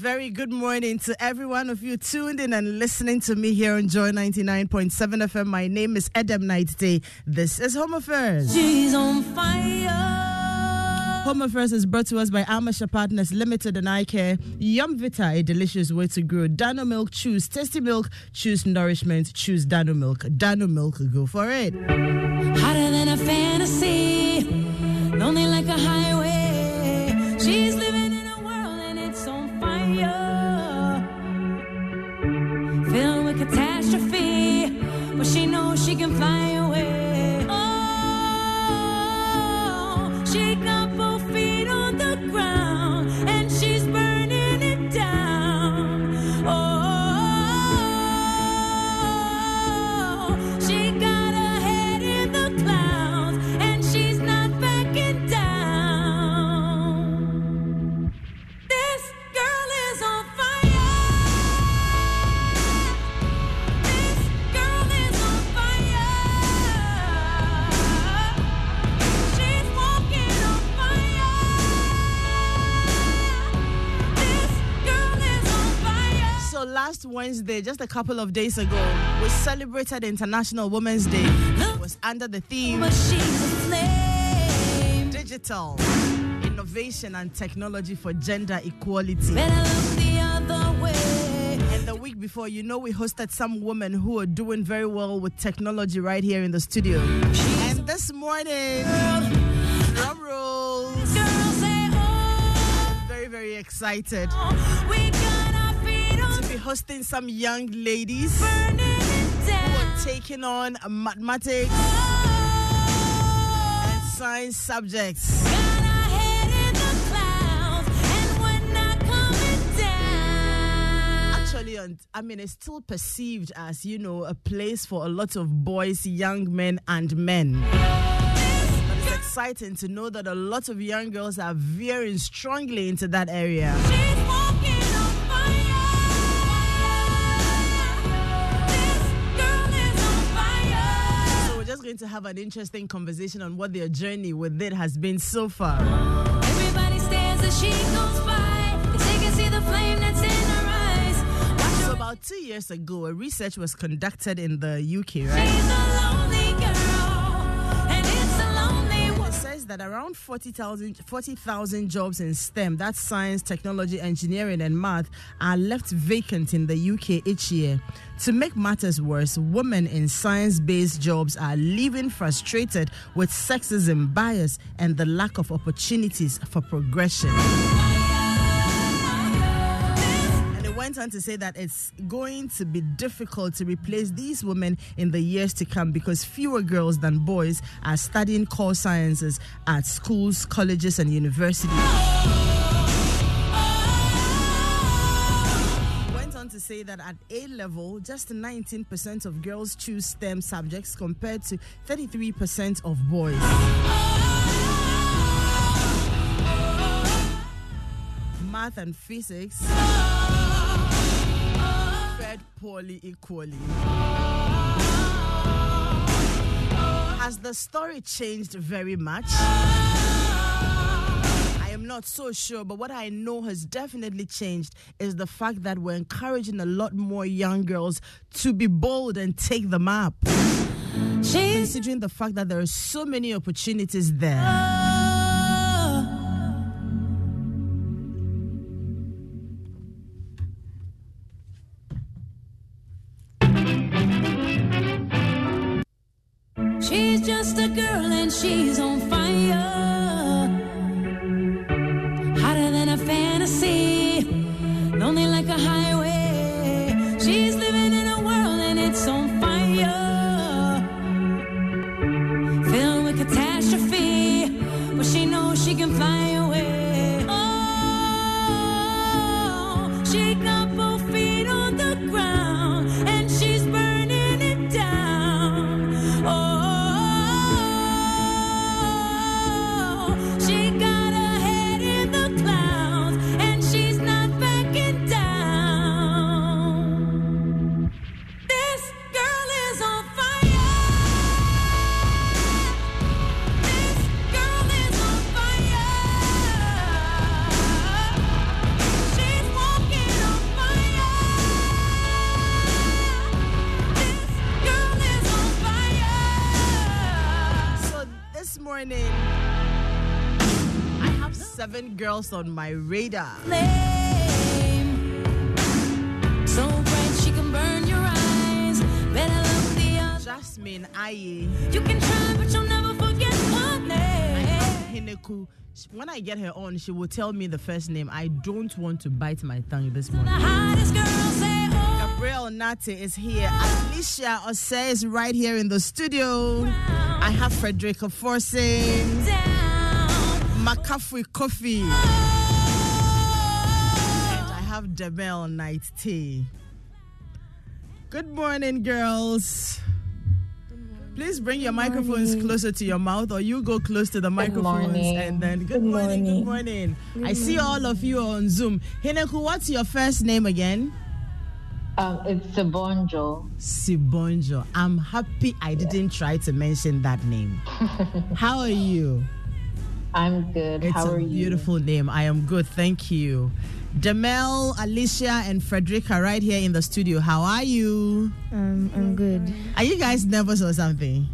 very good morning to every one of you tuned in and listening to me here on Joy 99.7 FM. My name is Adam Night Day. This is Home Affairs. She's on fire. Home Affairs is brought to us by Amasha Partners Limited and I Care. Yum Vita, a delicious way to grow. Dano Milk, choose tasty milk, choose nourishment, choose Dano Milk. Dano Milk, go for it. Hotter than a fantasy. Lonely like a highway. Wednesday, just a couple of days ago, we celebrated International Women's Day. It was under the theme But she's a flame. Digital Innovation and Technology for Gender Equality. Better look the other way. And the week before, you know, we hosted some women who are doing very well with technology right here in the studio. And this morning, drum rolls, very, very excited hosting some young ladies who are taking on mathematics and science subjects. I mean, it's still perceived as, you know, a place for a lot of boys, young men, and men. But it's exciting to know that a lot of young girls are veering strongly into that area. Going to have an interesting conversation on what their journey with it has been so far. Everybody stares as she goes by. 'cause they can see the flame that's in her eyes. So about two years ago, a research was conducted in the UK, right? That around 40,000 40,000 jobs in STEM, that's science, technology, engineering, and math, are left vacant in the UK each year. To make matters worse, women in science based jobs are leaving frustrated with sexism, bias, and the lack of opportunities for progression. Went on to say that it's going to be difficult to replace these women in the years to come because fewer girls than boys are studying core sciences at schools, colleges, and universities. Went on to say that at A level, just 19% of girls choose STEM subjects compared to 33% of boys. Math and physics fared poorly equally. Has the story changed very much? I am not so sure, but what I know has definitely changed is the fact that we're encouraging a lot more young girls to be bold and take them up, She's considering the fact that there are so many opportunities there. Morning. I have seven girls on my radar. So bright she can burn your eyes. Better love the other. Jasmine Aye. You can try, but you'll never forget her name. Hineku. When I get her on, she will tell me the first name. I don't want to bite my tongue this morning. Hottest girl say, Gabriel Nate is here. Alicia Osei is right here in the studio. I have Frederica Forsing. McCaffrey Coffee. And I have Demel Night Tea. Good morning, girls. Please bring your microphones closer to your mouth, or you go close to the microphones and then. Good, Good morning, Good morning. morning. I see all of you on Zoom. Hineku, what's your first name again? Um, it's Sibonjo. Sibonjo. I'm happy I didn't try to mention that name. How are you? I'm good. It's How a are you? beautiful name. I am good, thank you. Jamel, Alicia, and Frederica are right here in the studio. How are you? Um, I'm good. Are you guys nervous or something?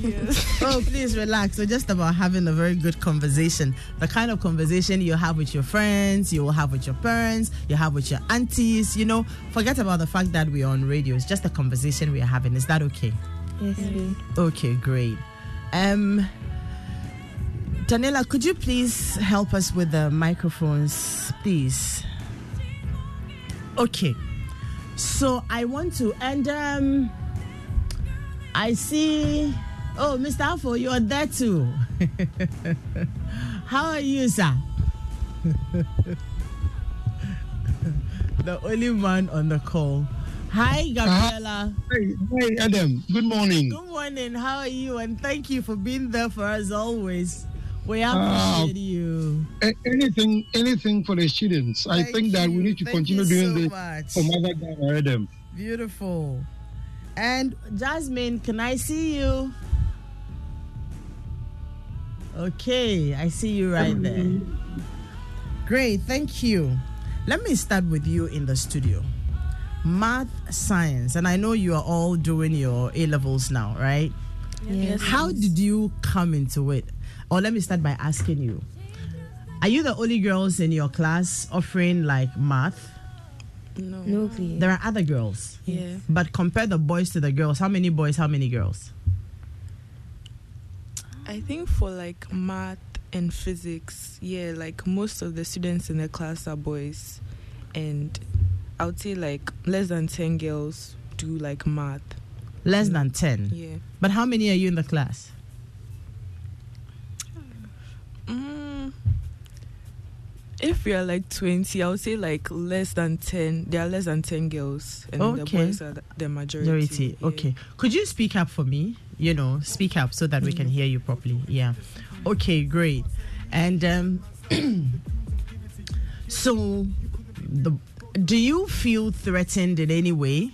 oh, please relax. We're just about having a very good conversation. The kind of conversation you have with your friends, you will have with your parents, you have with your aunties. You know, forget about the fact that we're on radio. It's just a conversation we are having. Is that okay? Yes, please. Okay, great. Um, Daniela, could you please help us with the microphones, please? Okay. So I want to, and um, I see. Oh, Mr. Afo, you are there too. How are you, sir? the only man on the call. Hi, Gabriela. Hey, hey, Adam. Good morning. Good morning. How are you? And thank you for being there for us always. We Ah. appreciate you. Anything, anything for the students. I Thank think that we need to Thank continue you doing so this much. for Mother Ghana, Adam. Beautiful. And Jasmine, can I see you? Okay, I see you right there. Great, thank you. Let me start with you in the studio. Math, science, and I know you are all doing your A levels now, right? Yes. How did you come into it? Or let me start by asking you Are you the only girls in your class offering like math? No. No, please. There are other girls. Yeah. But compare the boys to the girls. How many boys? How many girls? I think for like math and physics, yeah, like most of the students in the class are boys, and I would say like less than ten girls do like math. Less than 10. Yeah. But how many are you in the class? Mm, if we are like twenty, I would say like less than ten. There are less than ten girls, and the boys are the- the majority. Majority. yeah. Okay. Could you speak up for me? You know, speak up so that we can hear you properly. Yeah. Okay, great. And um, so, the do you feel threatened in any way?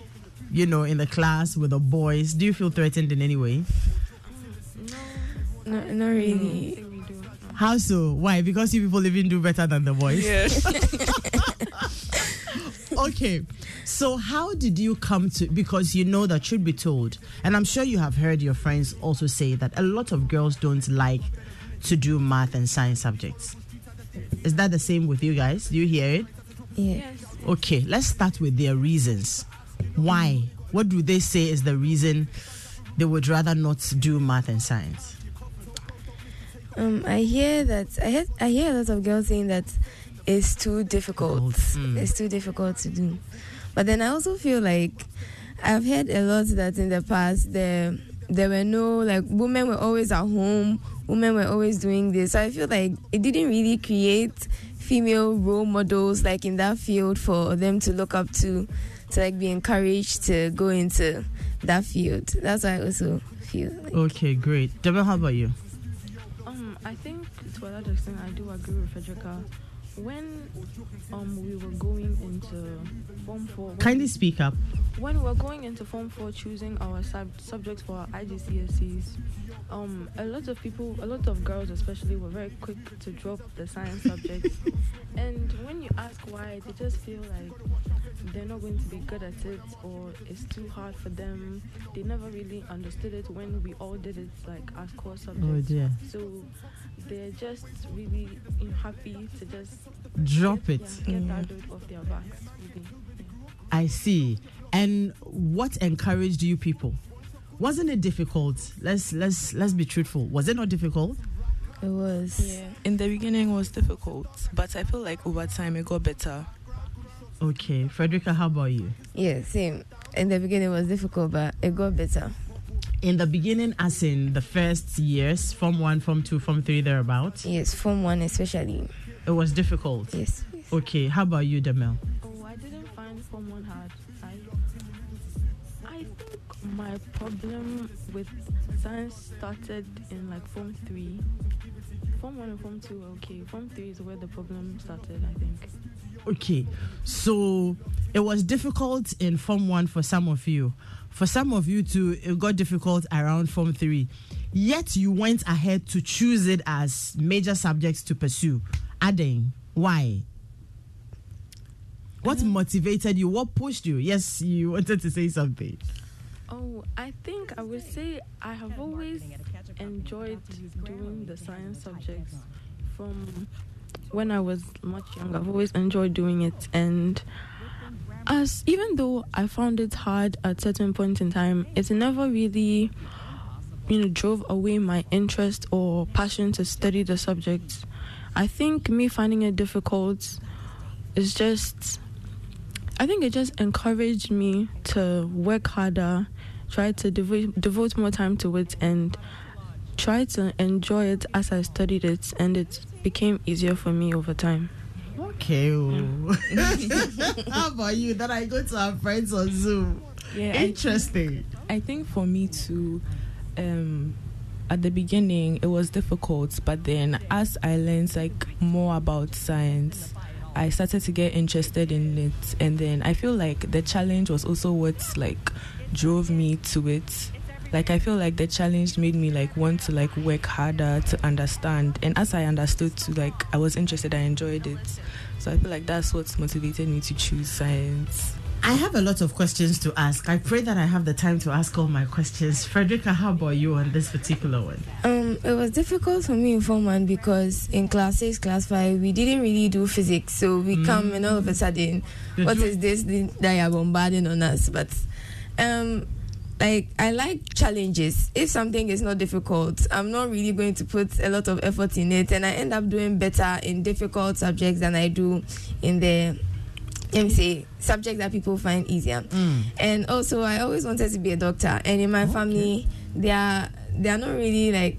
You know, in the class with the boys, do you feel threatened in any way? No, not really. How so? Why? Because you people even do better than the boys. Yeah. okay so how did you come to because you know that should be told and i'm sure you have heard your friends also say that a lot of girls don't like to do math and science subjects. Is that the same with you guys? Do you hear it? Yeah. okay let's start with their reasons. Why? What do they say is the reason they would rather not do math and science? Um, I hear that I hear, I hear a lot of girls saying that it's too difficult. Difficult, mm. It's too difficult to do. But then I also feel like I've heard a lot that in the past there there were no like women were always at home, women were always doing this. So I feel like it didn't really create female role models like in that field for them to look up to to like be encouraged to go into that field. That's why I also feel like okay great Jamel, how about you Um, I think to a large extent I do agree with Frederica when um we were going into form four, Kindly speak up. when we were going into form four, choosing our sub- subjects for our IGCSEs, um, a lot of people, a lot of girls especially, were very quick to drop the science subjects. and when you ask why, they just feel like they're not going to be good at it or it's too hard for them. They never really understood it when we all did it like as core subjects. Oh dear. So they're just really you know, happy to just Drop get, it. yeah, get that load off their backs. Really. Yeah. I see. And what encouraged you people? Wasn't it difficult? Let's let's let's be truthful. Was it not difficult? It was. Yeah, in the beginning it was difficult, but I feel like over time it got better. Okay, Frederica, how about you? Yeah, same. In the beginning, it was difficult, but it got better. In the beginning, as in the first years, Form one, Form two, Form three, thereabouts, Yes, Form 1 especially. it was difficult. Yes. Okay, how about you, Demel? Oh, I didn't find Form 1 hard. I, I think my problem with science started in like Form 3. Form 1 and Form 2 were okay. Form 3 is where the problem started, I think. Okay, so it was difficult in Form 1 for some of you. For some of you too, it got difficult around Form 3. Yet you went ahead to choose it as major subjects to pursue. Adding, why? What uh-huh. motivated you? What pushed you? Yes, you wanted to say something. Oh, I think I would say I have always enjoyed doing the science subjects from when I was much younger. I've always enjoyed doing it, and as even though I found it hard at certain points in time, it never really, you know, drove away my interest or passion to study the subject. I think me finding it difficult is just I think it just encouraged me to work harder, try to devote devote more time to it, and try to enjoy it as I studied it, and it became easier for me over time. Okay. oh. how about you? That I go to our friends on Zoom. Yeah, I, Interesting. I think for me too, um, at the beginning it was difficult, but then as I learned like more about science, I started to get interested in it, and then I feel like the challenge was also what like drove me to it. Like I feel like the challenge made me like want to like work harder to understand, and as I understood to like I was interested, I enjoyed it. So I feel like that's what motivated me to choose science. I have a lot of questions to ask. I pray that I have the time to ask all my questions. Frederica, how about you on this particular one? Um, it was difficult for me in Form 1 because in class 6, class 5, we didn't really do physics. So we come and all of a sudden, Did what you- is this thing that you're bombarding on us? But um, like I like challenges. If something is not difficult, I'm not really going to put a lot of effort in it, and I end up doing better in difficult subjects than I do in the let me say subjects that people find easier. Mm. And also, I always wanted to be a doctor, and in my family, they are they are not really like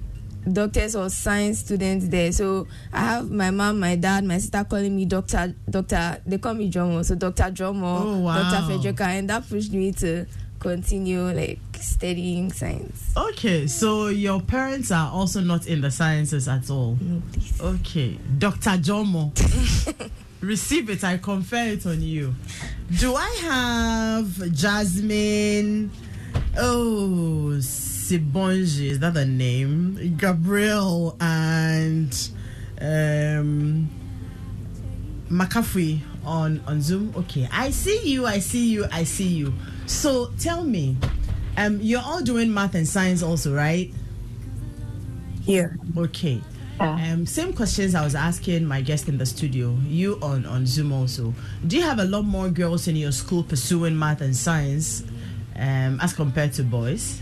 doctors or science students there. So I have my mom, my dad, my sister calling me doctor, doctor. They call me Jomo, so Doctor Jomo, Oh, wow. Doctor Frederica, and that pushed me to continue like studying science. Okay, so your parents are also not in the sciences at all. No, please. Okay, Dr. Jomo. Receive it, I confer it on you. Do I have Jasmine? Oh, Sibonji, is that the name? Gabriel and um, McCaffrey on, on Zoom. Okay, I see you, I see you, I see you. So tell me, um, you're all doing math and science also, right? Yeah. Okay. Yeah. Um, same questions I was asking my guest in the studio. You on on Zoom also. Do you have a lot more girls in your school pursuing math and science, um, as compared to boys?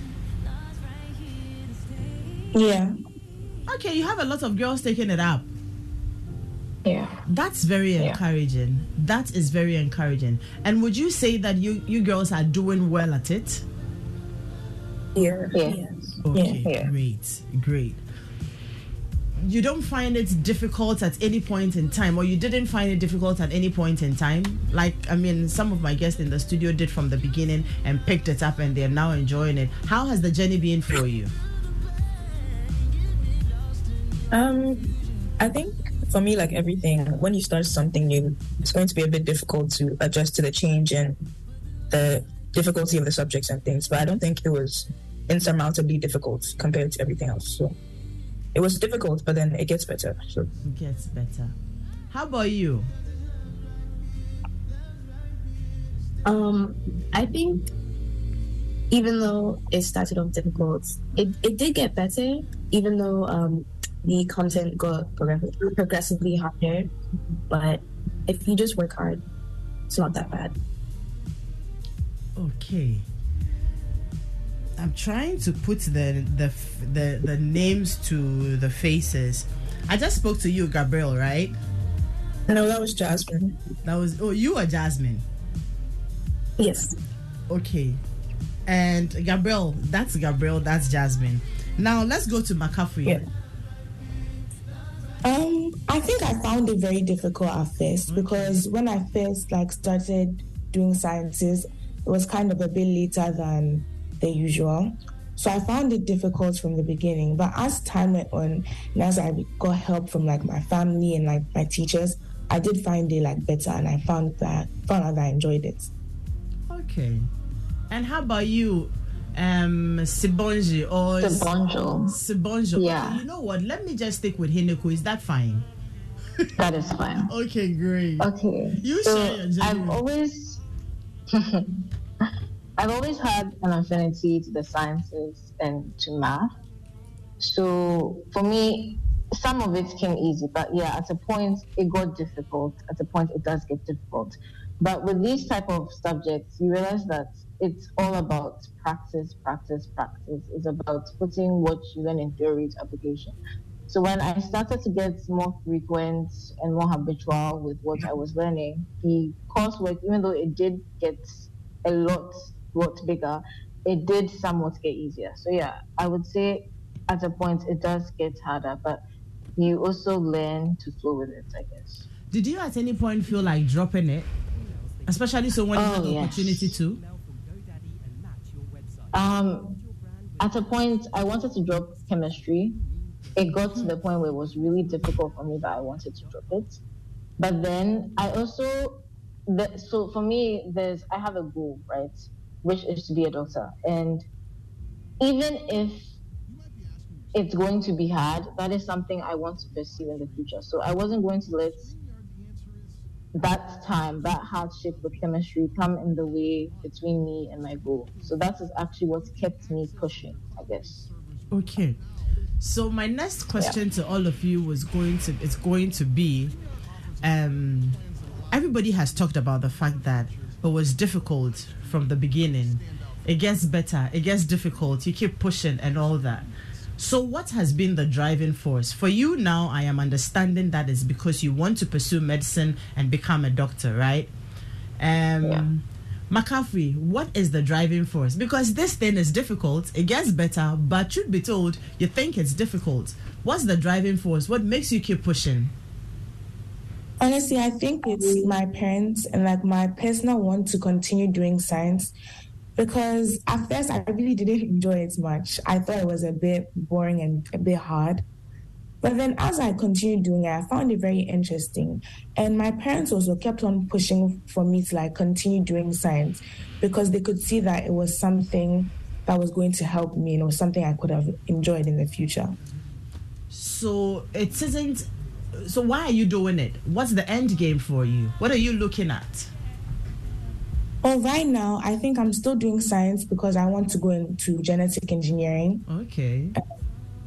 Yeah. Okay, you have a lot of girls taking it up. Yeah. That's very Yeah. encouraging. That is very encouraging. And would you say that you you girls are doing well at it? Yeah. Yeah. Okay, Yeah. great, great. You don't find it difficult at any point in time, or you didn't find it difficult at any point in time? Like, I mean, some of my guests in the studio did from the beginning and picked it up, and they're now enjoying it. How has the journey been for you? Um, I think for me, like everything, when you start something new, it's going to be a bit difficult to adjust to the change and the difficulty of the subjects and things. But I don't think it was insurmountably difficult compared to everything else. So it was difficult, but then it gets better. So It gets better. How about you? Um, I think even though it started off difficult, it, it did get better, even though um, the content got progress- progressively harder. But if you just work hard, it's not that bad. Okay. I'm trying to put the the the the names to the faces. I just spoke to you, Gabriel, right? no, that was Jasmine. That was oh you are Jasmine. Yes. Okay. And Gabriel, that's Gabriel, that's Jasmine. Now let's go to McCaffrey. Yeah. Um, I think I found it very difficult at first because when I first like started doing sciences, it was kind of a bit later than the usual. So I found it difficult from the beginning. But as time went on, and as I got help from like my family and like my teachers, I did find it like better, and I found that found out that I enjoyed it. Okay. And how about you, um, Sibonji or Sibonjo. Sibonjo? Yeah. Okay, you know what? Let me just stick with Hineko. Is that fine? That is fine. Okay, great. Okay. You so share your I've always I've always had an affinity to the sciences and to math. So for me, some of it came easy, but yeah, at a point it got difficult. At a point it does get difficult. But with these type of subjects, you realize that it's all about practice, practice, practice. It's about putting what you learn in theory to application. So when I started to get more frequent and more habitual with what I was learning, the coursework, even though it did get a lot, lot bigger, it did somewhat get easier. So yeah, I would say at a point it does get harder, but you also learn to flow with it, I guess. Did you at any point feel like dropping it? Especially so when you Oh, had the oh, yes. opportunity to? Um, at a point, I wanted to drop chemistry. It got to the point where it was really difficult for me, but I wanted to drop it. But then I also, the, so for me, there's I have a goal, right, which is to be a doctor, and even if it's going to be hard, that is something I want to pursue in the future. So I wasn't going to let that time, that hardship with chemistry come in the way between me and my goal. So that is actually what kept me pushing, I guess. Okay. So my next question to all of you was going to it's going to be um everybody has talked about the fact that it was difficult from the beginning. It gets better, it gets difficult, you keep pushing and all that. So what has been the driving force? For you now I am understanding that is because you want to pursue medicine and become a doctor, right? Um Yeah. McCaffrey, what is the driving force? Because this thing is difficult, it gets better, but truth be told, you think it's difficult. What's the driving force? What makes you keep pushing? Honestly, I think it's my parents and like my personal want to continue doing science because at first I really didn't enjoy it much. I thought it was a bit boring and a bit hard. But then as I continued doing it, I found it very interesting. And my parents also kept on pushing for me to like continue doing science because they could see that it was something that was going to help me and it was something I could have enjoyed in the future. So it isn't. So why are you doing it? What's the end game for you? What are you looking at? Well, right now, I think I'm still doing science because I want to go into genetic engineering. Okay.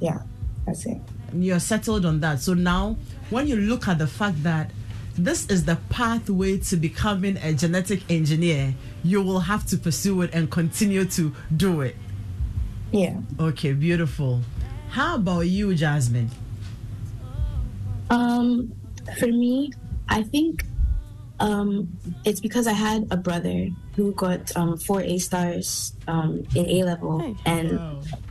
Yeah, that's it. You're settled on that. So now, when you look at the fact that this is the pathway to becoming a genetic engineer, you will have to pursue it and continue to do it. Yeah. Okay, beautiful. How about you, Jasmine? Um, for me, I think um, it's because I had a brother who got um, four A stars um, in A level, and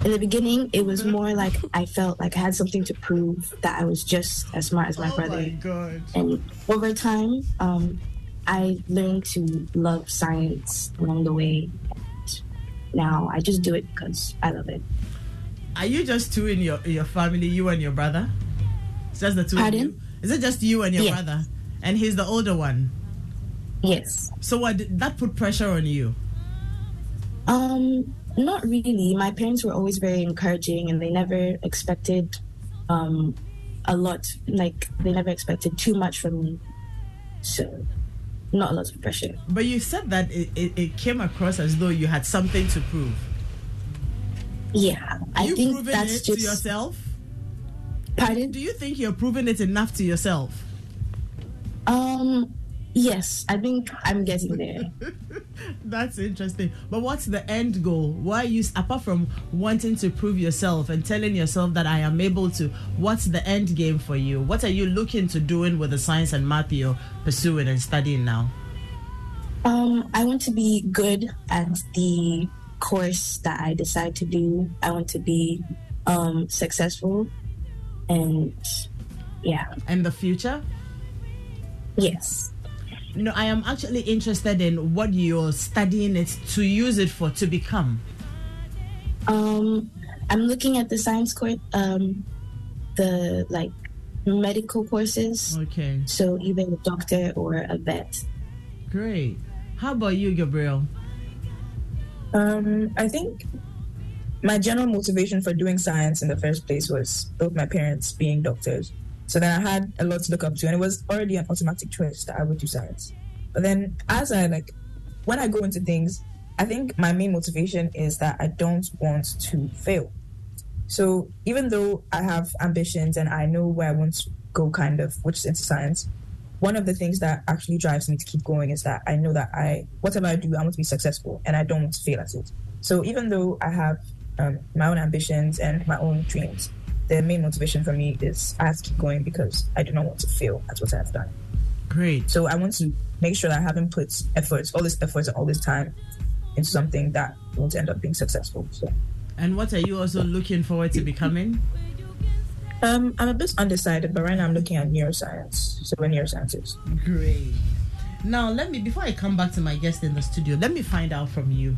in the beginning, it was more like I felt like I had something to prove that I was just as smart as my brother. god. And over time, um, I learned to love science along the way. And now I just do it because I love it. Are you just two in your your family, you and your brother? It's just the two Pardon? of you? Is it just you and your Yeah. brother? And he's the older one. Yes. So what did that put pressure on you? Um, not really. My parents were always very encouraging, and they never expected um a lot. Like they never expected too much from me. So, not a lot of pressure. But you said that it, it, it came across as though you had something to prove. Yeah, I you think that's it just. to yourself? Pardon? Do you think you're proving it enough to yourself? Um, yes, I think I'm getting there. That's interesting. But what's the end goal? Why you apart from wanting to prove yourself and telling yourself that I am able to? What's the end game for you? What are you looking to doing with the science and math you're pursuing and studying now? Um, I want to be good at the course that I decide to do. I want to be um, successful, and yeah, And the future? yes. You know, I am actually interested in what you're studying it to use it for to become. Um, I'm looking at the science course, um, the like medical courses. Okay, So either a doctor or a vet. great. How about you, Gabriel? Um, I think my general motivation for doing science in the first place was both my parents being doctors. So then I had a lot to look up to, and it was already an automatic choice that I would do science. But then, as I like, when I go into things, I think my main motivation is that I don't want to fail. So even though I have ambitions and I know where I want to go, kind of, which is into science, one of the things that actually drives me to keep going is that I know that I, whatever I do, I want to be successful and I don't want to fail at it. So even though I have um, my own ambitions and my own dreams, the main motivation for me is I have to keep going because I do not want to fail at what I have done. Great. So I want to make sure that I haven't put efforts, all this efforts and all this time into something that won't end up being successful. So And what are you also looking forward to becoming? um, I'm a bit undecided, but right now I'm looking at neuroscience. So we're neuroscientists. Great. Now, let me, before I come back to my guest in the studio, let me find out from you.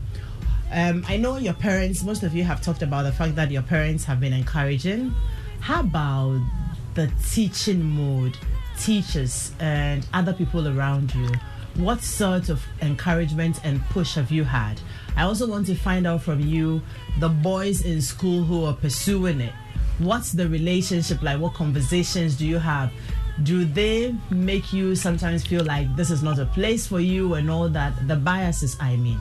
Um, I know your parents, most of you have talked about the fact that your parents have been encouraging. How about the teaching mode, teachers, and other people around you? What sort of encouragement and push have you had? I also want to find out from you the boys in school who are pursuing it. What's the relationship like? What conversations do you have? Do they make you sometimes feel like this is not a place for you and all that? The biases, I mean.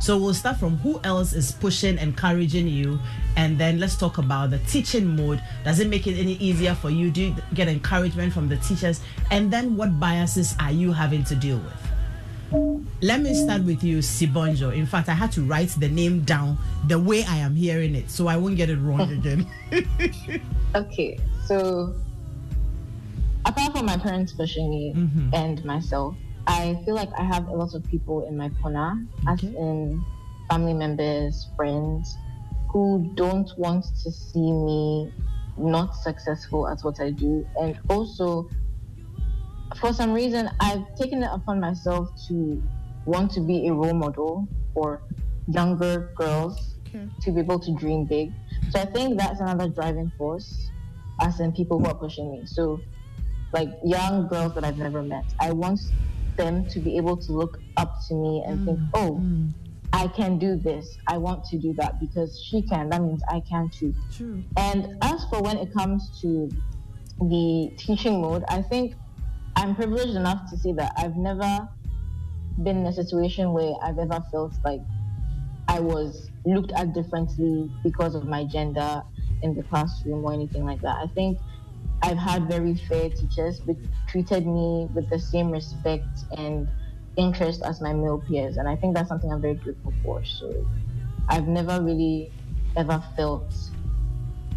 So we'll start from who else is pushing, encouraging you, and then let's talk about the teaching mode. Does it make it any easier for you? Do you get encouragement from the teachers? And then what biases are you having to deal with? Let me start with you, Sibonjo. In fact, I had to write the name down the way I am hearing it, so I won't get it wrong again. Okay, so apart from my parents pushing me Mhm. and myself, I feel like I have a lot of people in my corner, as in family members, friends, who don't want to see me not successful at what I do. And also, for some reason, I've taken it upon myself to want to be a role model for younger girls Okay. to be able to dream big. So I think that's another driving force, as in people who are pushing me. So, like young girls that I've never met, I want them to be able to look up to me and think, mm. oh, mm. I can do this. I want to do that because she can. That means I can too. True. And as for when it comes to the teaching mode, I think I'm privileged enough to say that I've never been in a situation where I've ever felt like I was looked at differently because of my gender in the classroom or anything like that. I think I've had very fair teachers who treated me with the same respect and interest as my male peers, and I think that's something I'm very grateful for. So I've never really ever felt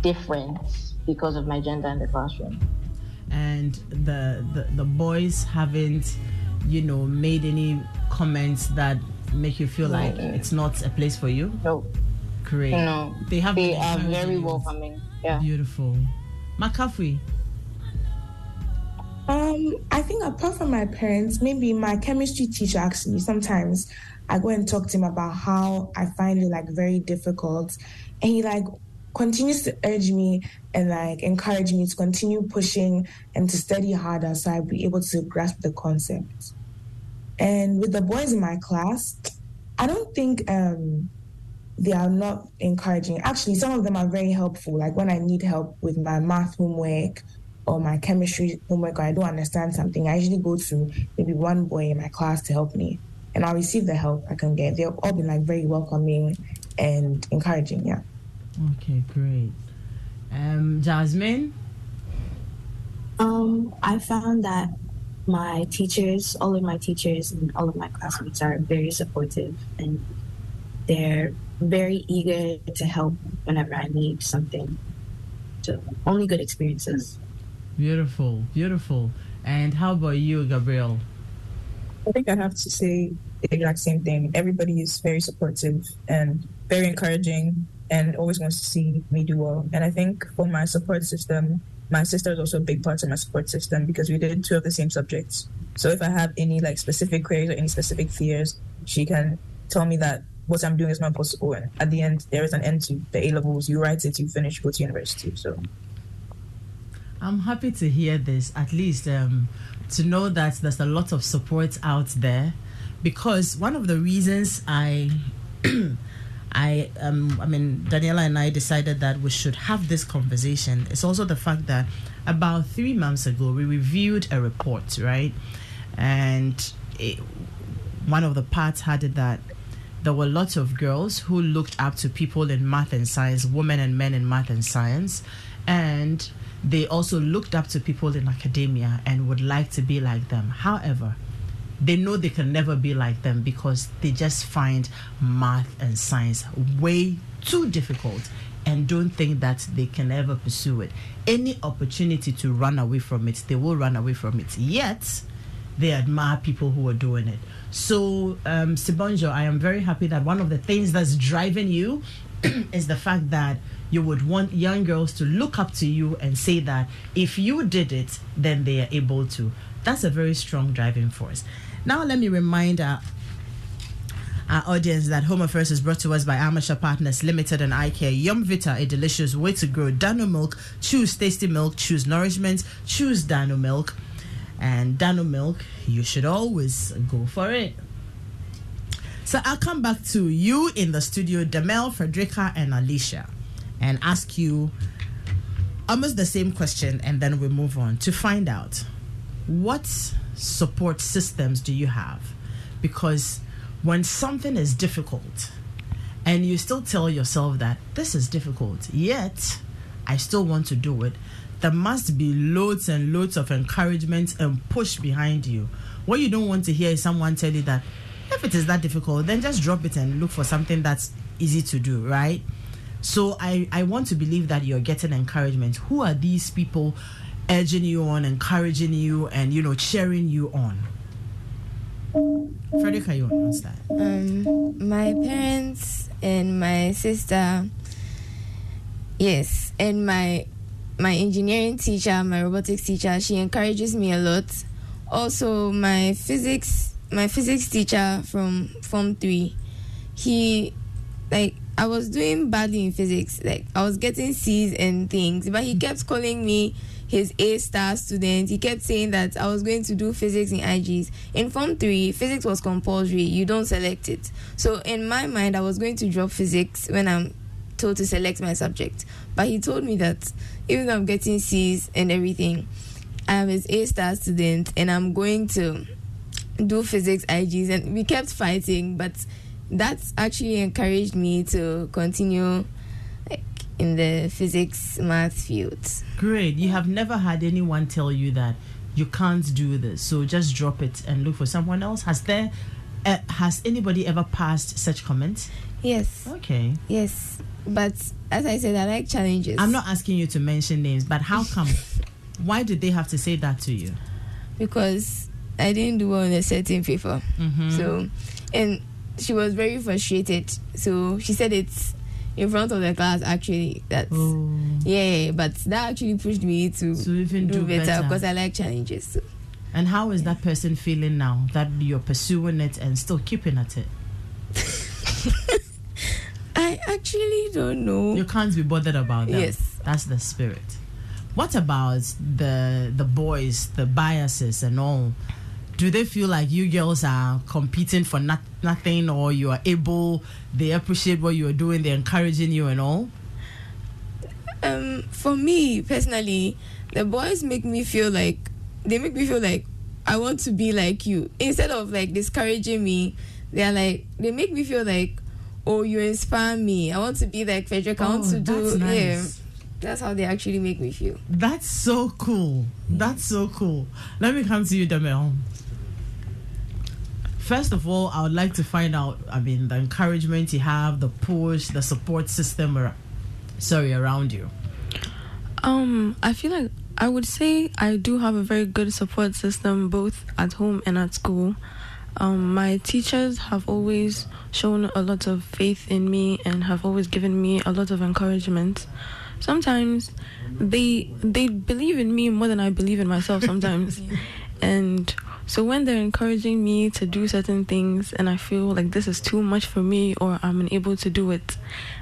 different because of my gender in the classroom. and the, the the boys haven't you know made any comments that make you feel like No. it's not a place for you No, great no, they have they are very welcoming. Yeah. beautiful mccaffrey Um, I think apart from my parents, maybe my chemistry teacher actually sometimes I go and talk to him about how I find it like very difficult. And he like continues to urge me and like encourage me to continue pushing and to study harder so I'll be able to grasp the concept. And with the boys in my class, I don't think um, they are not encouraging. Actually, some of them are very helpful. Like when I need help with my math homework or my chemistry homework, or I don't understand something, I usually go to maybe one boy in my class to help me, and I'll receive the help I can get. They've all been like very welcoming and encouraging. Yeah. Okay, great. Um, Jasmine. Um, I found that my teachers, all of my teachers and all of my classmates are very supportive and they're very eager to help whenever I need something. So only good experiences. Beautiful, beautiful. And how about you, Gabriel? I think I have to say the exact same thing. Everybody is very supportive and very encouraging and always wants to see me do well. And I think for my support system, my sister is also a big part of my support system because we did two of the same subjects. So if I have any like specific queries or any specific fears, she can tell me that what I'm doing is not possible. And at the end, there is an end to the A levels. You write it, you finish, go to university. So I'm happy to hear this, at least um, to know that there's a lot of support out there. Because one of the reasons I I um I mean Daniela and I decided that we should have this conversation. It's also the fact that about three months ago we reviewed a report, right? And it, one of the parts had it that there were lots of girls who looked up to people in math and science, women and men in math and science, and they also looked up to people in academia and would like to be like them. However, they know they can never be like them because they just find math and science way too difficult and don't think that they can ever pursue it. Any opportunity to run away from it, they will run away from it. Yet, they admire people who are doing it. So, um, Sibonjo, I am very happy that one of the things that's driving you is the fact that you would want young girls to look up to you and say that if you did it, then they are able to. That's a very strong driving force. Now, let me remind our, our audience that Home Affairs is brought to us by Amasha Partners Limited and iCare. Yum Vita, a delicious way to grow. Dano Milk, choose tasty milk, choose nourishment, choose Dano Milk. And Dano Milk, you should always go for it. So I'll come back to you in the studio, Demel, Frederica, and Alicia, and ask you almost the same question, and then we move on to find out what support systems do you have? Because when something is difficult and you still tell yourself that this is difficult, yet I still want to do it, there must be loads and loads of encouragement and push behind you. What you don't want to hear is someone tell you that if it is that difficult, then just drop it and look for something that's easy to do, right? So I, I want to believe that you're getting encouragement. Who are these people urging you on, encouraging you, and you know, cheering you on? Frederica, you want to that? Um, my parents and my sister, yes, and my my engineering teacher, my robotics teacher, she encourages me a lot. Also, my physics my physics teacher from Form Three, he like I was doing badly in physics, like I was getting C's and things, but he kept calling me his A star student. He kept saying that I was going to do physics in IGs. In Form 3, physics was compulsory, you don't select it. So, in my mind, I was going to drop physics when I'm told to select my subject. But he told me that even though I'm getting C's and everything, I'm his A star student and I'm going to do physics IGs. And we kept fighting, but that actually encouraged me to continue in the physics math fields. Great. You have never had anyone tell you that you can't do this, so just drop it and look for someone else. Has there uh, has anybody ever passed such comments? Yes. Okay. Yes. But as I said, I like challenges. I'm not asking you to mention names, but how come? Why did they have to say that to you? Because I didn't do well in a certain paper. Mm-hmm. So, and she was very frustrated. So she said it's in front of the class actually that's Oh. yeah but that actually pushed me to, To even do better better. because i like challenges so. And how is that person feeling now that you're pursuing it and still keeping at it? i actually don't know. You can't be bothered about that. Yes. That's the spirit. What about the the boys, the biases and all? Do they feel like you girls are competing for not, nothing or you are able, they appreciate what you are doing, they're encouraging you and all? Um, for me personally, the boys make me feel like they make me feel like I want to be like you. Instead of like discouraging me, they are like they make me feel like, oh, you inspire me. I want to be like Frederica. I want Oh, to do that's nice. yeah. That's how they actually make me feel. That's so cool. That's so cool. Let me come to you, Damel. First of all, I would like to find out, I mean, the encouragement you have, the push, the support system, ar- sorry, around you. Um, I feel like I would say I do have a very good support system both at home and at school. Um, my teachers have always shown a lot of faith in me and have always given me a lot of encouragement. Sometimes they they believe in me more than I believe in myself sometimes. And so when they're encouraging me to do certain things and I feel like this is too much for me or I'm unable to do it,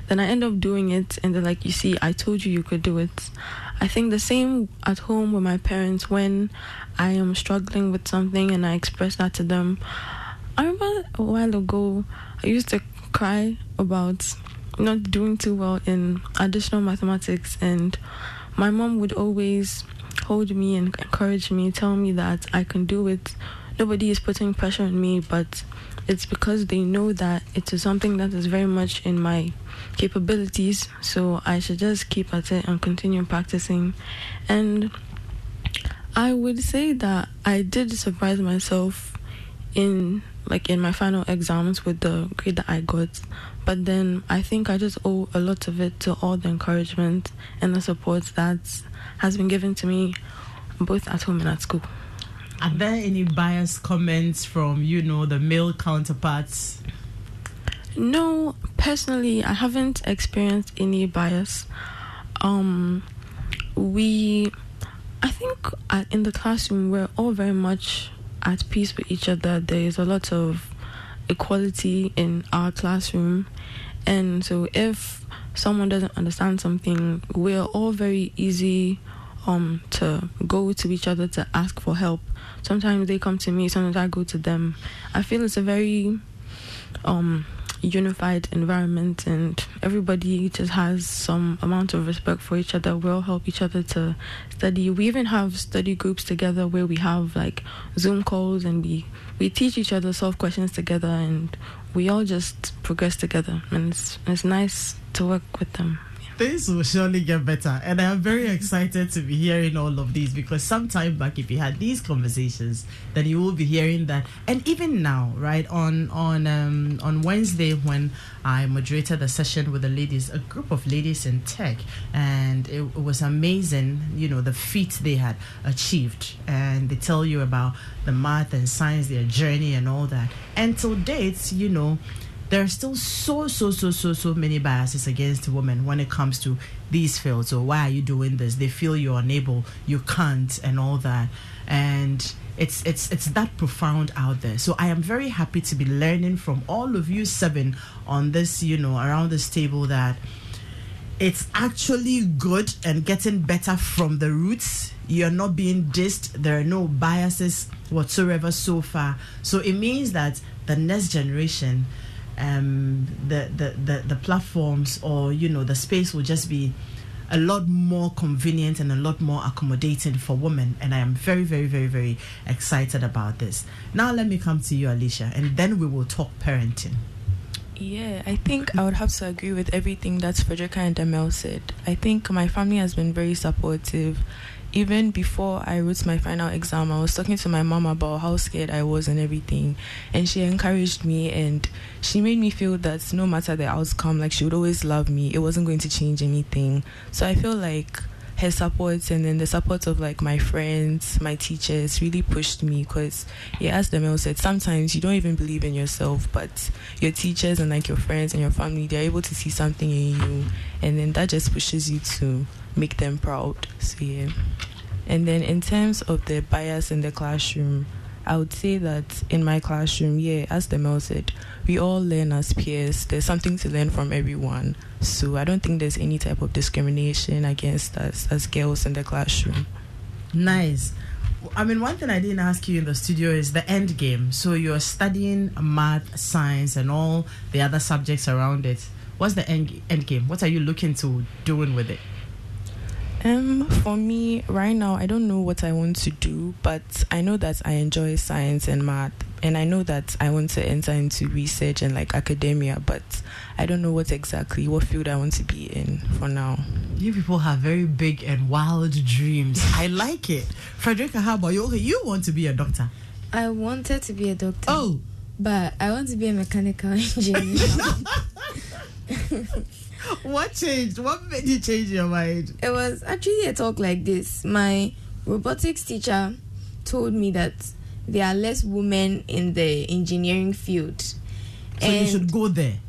then I end up doing it and they're like, You see, I told you you could do it. I think the same at home with my parents when I am struggling with something and I express that to them. I remember a while ago I used to cry about not doing too well in additional mathematics and my mom would always hold me and encourage me, tell me that I can do it. Nobody is putting pressure on me, but it's because they know that it is something that is very much in my capabilities. So I should just keep at it and continue practicing. And I would say that I did surprise myself in like in my final exams with the grade that I got. But then I think I just owe a lot of it to all the encouragement and the support that has been given to me both at home and at school. Are there any biased comments from, you know, the male counterparts? No, personally, I haven't experienced any bias. Um, we, I think, uh, in the classroom we're all very much at peace with each other. There is a lot of equality in our classroom, and so if someone doesn't understand something, we're all very easy um to go to each other to ask for help. Sometimes they come to me, sometimes I go to them. I feel it's a very um unified environment and everybody just has some amount of respect for each other. We all help each other to study. We even have study groups together where we have like Zoom calls and we we teach each other solve questions together and we all just progress together and it's it's nice to work with them. Things will surely get better. And I'm very excited to be hearing all of these because sometime back, if you had these conversations, then you will be hearing that. And even now, right, on on um, on Wednesday, when I moderated a session with the ladies, a group of ladies in tech, and it, it was amazing, you know, the feat they had achieved. And they tell you about the math and science, their journey, and all that. And till date, you know, there are still so so so so so many biases against women when it comes to these fields. Or why are you doing this? They feel you're unable you can't and all that. And it's it's it's that profound out there. So i am very happy to be learning from all of you seven on this you know around this table that it's actually good and getting better from the roots. You're not being dissed. There are no biases whatsoever so far. So it means that the next generation um, the, the, the, the platforms or you know the space will just be a lot more convenient and a lot more accommodating for women and i am very very very very excited about this now let me come to you alicia and then we will talk parenting Yeah, I think I would have to agree with everything that Frederica and Demel said. I think my family has been very supportive. Even before I wrote my final exam, I was talking to my mom about how scared I was and everything. And she encouraged me and she made me feel that no matter the outcome, like she would always love me. It wasn't going to change anything. So I feel like her support and then the support of like my friends, my teachers really pushed me because, yeah, as Demel said, sometimes you don't even believe in yourself, but your teachers and like your friends and your family, they're able to see something in you, and then that just pushes you to make them proud. So, yeah. And then in terms of the bias in the classroom, I would say that in my classroom, yeah, as Demel said, we all learn as peers. There's something to learn from everyone. So I don't think there's any type of discrimination against us as girls in the classroom. Nice. I mean, one thing I didn't ask you in the studio is the end game. So you're studying math, science, and all the other subjects around it. What's the end, end game? What are you looking to doing with it? Um, for me, right now, I don't know what I want to do, but I know that I enjoy science and math, and I know that I want to enter into research and like academia, but I don't know what exactly, what field I want to be in for now. You people have very big and wild dreams. I like it. Frederica, how about you? Okay, you want to be a doctor. I wanted to be a doctor. Oh. But I want to be a mechanical engineer. what changed? What made you change your mind? It was actually a talk like this. My robotics teacher told me that there are less women in the engineering field. So and you should go there.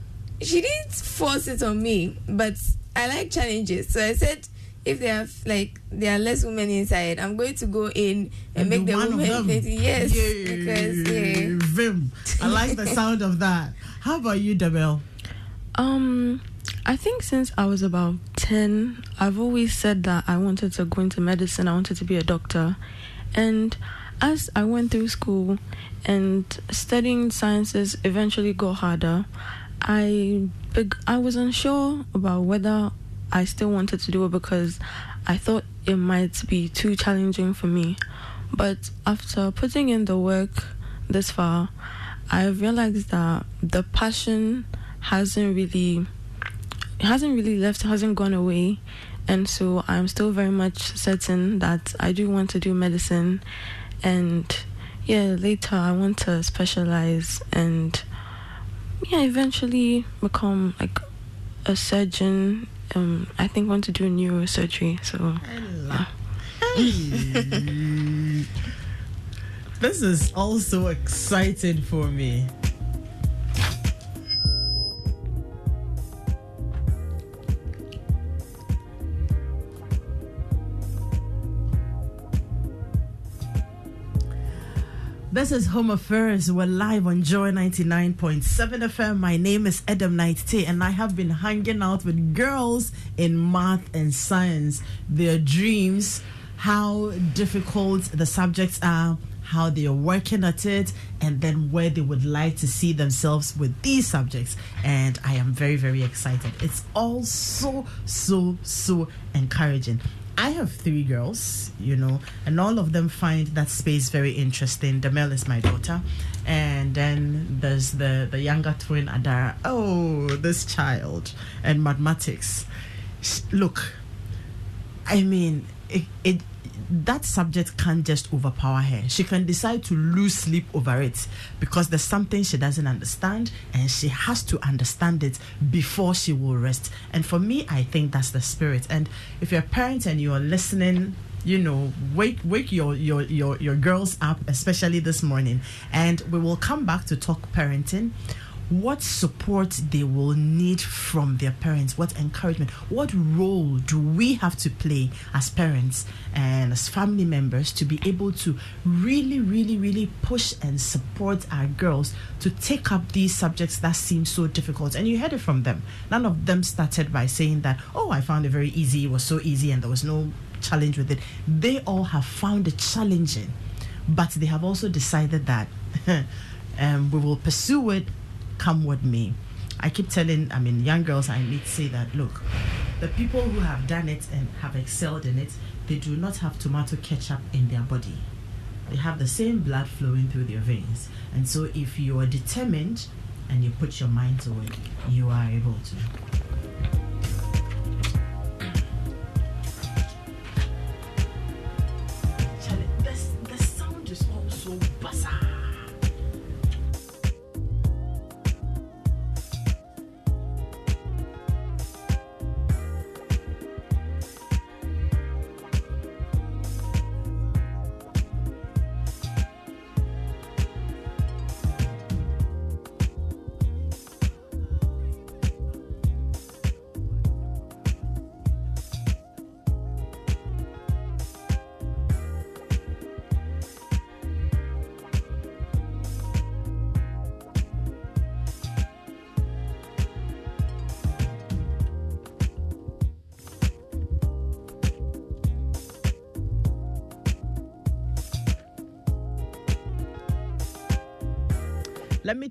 She didn't force it on me, but I like challenges. So I said, if there are like there are less women inside, I'm going to go in and, and make the women plenty. Yes, Yay. because yeah. Vim. I like the sound of that. How about you, Demel? Um, I think since I was about 10, I've always said that I wanted to go into medicine, I wanted to be a doctor. And as I went through school and studying sciences eventually got harder, I I was unsure about whether I still wanted to do it because I thought it might be too challenging for me. But after putting in the work this far, I realized that the passion hasn't really hasn't really left, hasn't gone away. And so I'm still very much certain that I do want to do medicine. And yeah, later I want to specialize and yeah, eventually become like a surgeon. Um, I think want to do neurosurgery. So yeah. this is also exciting for me. This is Home Affairs. We're live on Joy 99.7 FM. My name is Adam Knight T, and I have been hanging out with girls in math and science, their dreams, how difficult the subjects are, how they are working at it, and then where they would like to see themselves with these subjects. And I am very, very excited. It's all so, so, so encouraging. I have three girls, you know, and all of them find that space very interesting. Damel is my daughter, and then there's the the younger twin Adara. Oh, this child and mathematics. Look, I mean, it, it that subject can't just overpower her. She can decide to lose sleep over it because there's something she doesn't understand and she has to understand it before she will rest. And for me, I think that's the spirit. And if you're a parent and you're listening, you know wake wake your your your your girls up especially this morning and we will come back to talk parenting what support they will need from their parents, what encouragement, what role do we have to play as parents and as family members to be able to really, really, really push and support our girls to take up these subjects that seem so difficult. And you heard it from them. None of them started by saying that, oh, I found it very easy, it was so easy, and there was no challenge with it. They all have found it challenging, but they have also decided that. um, we will pursue it come with me. I keep telling, I mean, young girls, I need to say that look, the people who have done it and have excelled in it, they do not have tomato ketchup in their body. They have the same blood flowing through their veins. And so if you are determined and you put your mind to it, you are able to.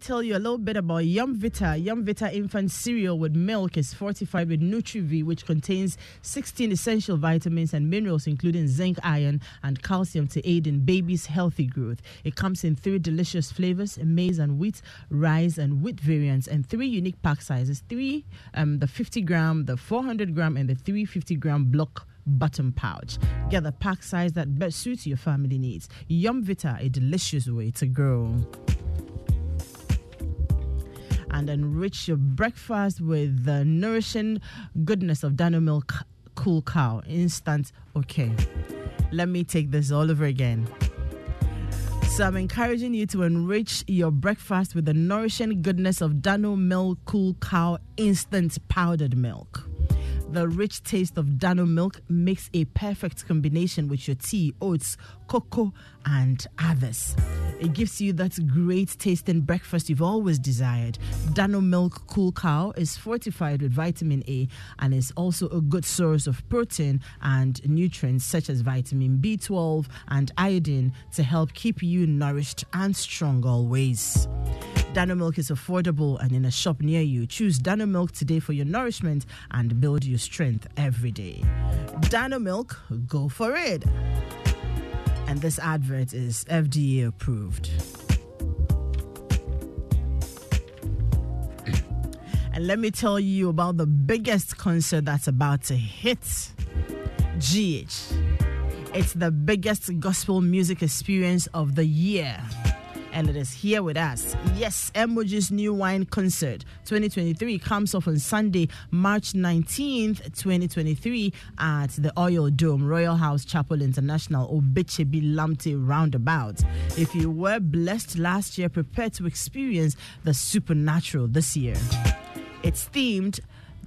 Tell you a little bit about Yum Vita. Yum Vita infant cereal with milk is fortified with NutriV, which contains 16 essential vitamins and minerals, including zinc, iron, and calcium to aid in baby's healthy growth. It comes in three delicious flavors maize and wheat, rice and wheat variants, and three unique pack sizes three, um, the 50 gram, the 400 gram, and the 350 gram block bottom pouch. Get the pack size that best suits your family needs. Yum Vita, a delicious way to grow and enrich your breakfast with the nourishing goodness of Dano Milk Cool Cow. Instant okay. Let me take this all over again. So I'm encouraging you to enrich your breakfast with the nourishing goodness of Dano Milk Cool Cow Instant Powdered Milk. The rich taste of Dano milk makes a perfect combination with your tea, oats, cocoa, and others. It gives you that great taste tasting breakfast you've always desired. Dano Milk Cool Cow is fortified with vitamin A and is also a good source of protein and nutrients such as vitamin B12 and iodine to help keep you nourished and strong always. Dano Milk is affordable and in a shop near you. Choose Dano Milk today for your nourishment and build your strength every day. Dano Milk, go for it. And this advert is FDA approved. And let me tell you about the biggest concert that's about to hit GH. It's the biggest gospel music experience of the year and it is here with us. Yes, MOG's New Wine Concert 2023 comes off on Sunday, March 19th, 2023 at the Oil Dome, Royal House Chapel International, Obetsebi Lamptey Roundabout. If you were blessed last year, prepare to experience the supernatural this year. It's themed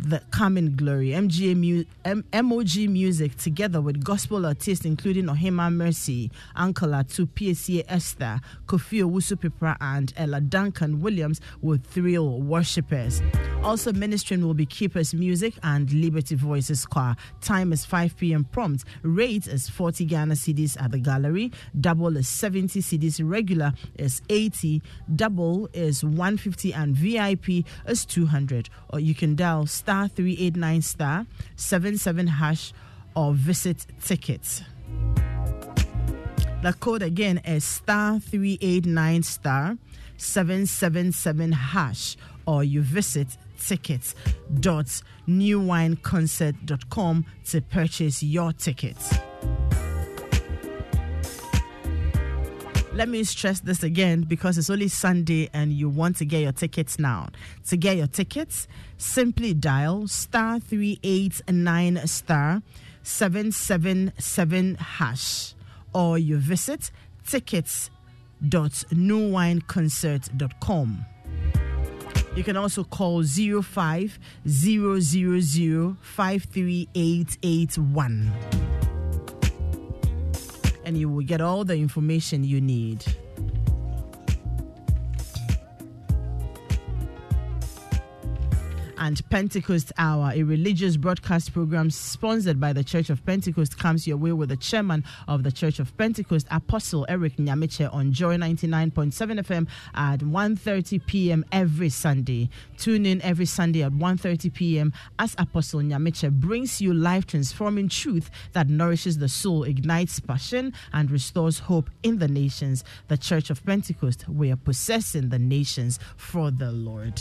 the Coming Glory, MGA mu- M- MOG Music, together with gospel artists including Ohemaa Mercy, Uncle Atu, Piesie Esther, Kofi Owusu Peprah, and Ella Duncan Williams will thrill worshippers. Also ministering will be Keepers Music and Liberty Voices Choir. Time is 5 p.m. prompt. Rate is 40 Ghana cedis at the gallery. Double is 70 cedis. Regular is 80. Double is 150 and VIP is 200. Or you can dial star 389 star 77 hash or visit tickets. The code again is star 389 star 777 hash or you visit tickets.newwineconcert.com to purchase your tickets. Let me stress this again because it's only Sunday and you want to get your tickets now. To get your tickets, simply dial star 389 star 777 hash or you visit tickets.newwineconcert.com. You can also call 05 53881 and you will get all the information you need. And Pentecost Hour, a religious broadcast program sponsored by the Church of Pentecost, comes your way with the chairman of the Church of Pentecost, Apostle Eric Nyamekye, on Joy 99.7 FM at 1.30 p.m. every Sunday. Tune in every Sunday at 1.30 p.m. as Apostle Nyamekye brings you life-transforming truth that nourishes the soul, ignites passion, and restores hope in the nations. The Church of Pentecost, we are possessing the nations for the Lord.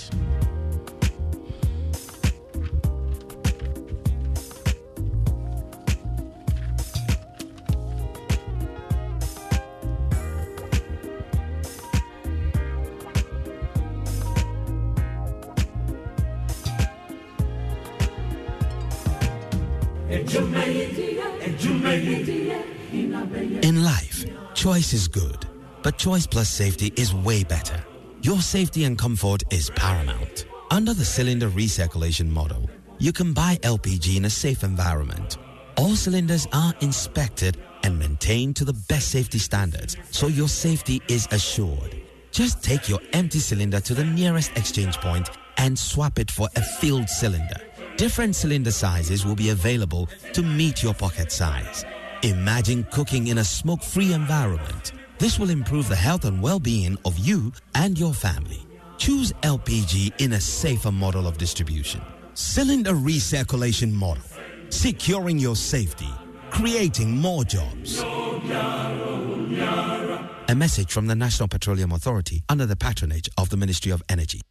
In life, choice is good, but choice plus safety is way better. Your safety and comfort is paramount. Under the cylinder recirculation model, you can buy LPG in a safe environment. All cylinders are inspected and maintained to the best safety standards, so your safety is assured. Just take your empty cylinder to the nearest exchange point and swap it for a filled cylinder. Different cylinder sizes will be available to meet your pocket size. Imagine cooking in a smoke free environment. This will improve the health and well-being of you and your family. Choose LPG in a safer model of distribution. Cylinder recirculation model, securing your safety, creating more jobs. A message from the National Petroleum Authority under the patronage of the Ministry of Energy.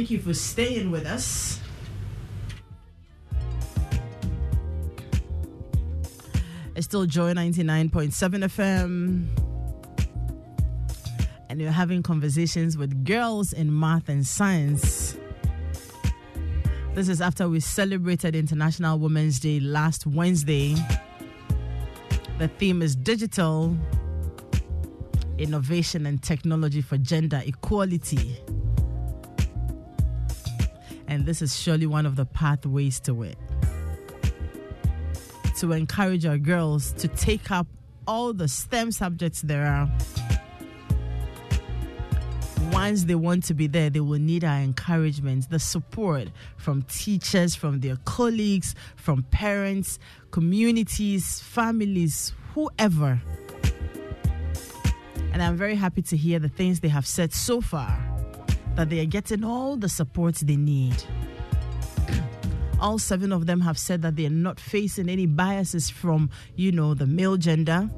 Thank you for staying with us. It's still Joy 99.7 FM. And you're having conversations with girls in math and science. This is after we celebrated International Women's Day last Wednesday. The theme is digital innovation and technology for gender equality. And this is surely one of the pathways to it. To encourage our girls to take up all the STEM subjects there are. Once they want to be there, they will need our encouragement, the support from teachers, from their colleagues, from parents, communities, families, whoever. And I'm very happy to hear the things they have said so far that they are getting all the support they need. All seven of them have said that they are not facing any biases from, you know, the male gender.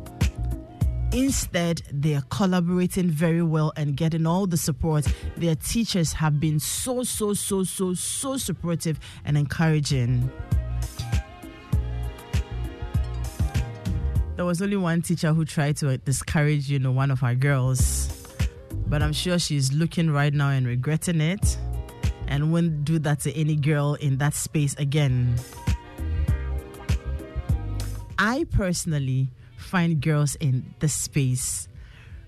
Instead, they are collaborating very well and getting all the support. Their teachers have been so, so, so, so, so supportive and encouraging. There was only one teacher who tried to discourage, you know, one of our girls but I'm sure she's looking right now and regretting it and won't do that to any girl in that space again. I personally find girls in this space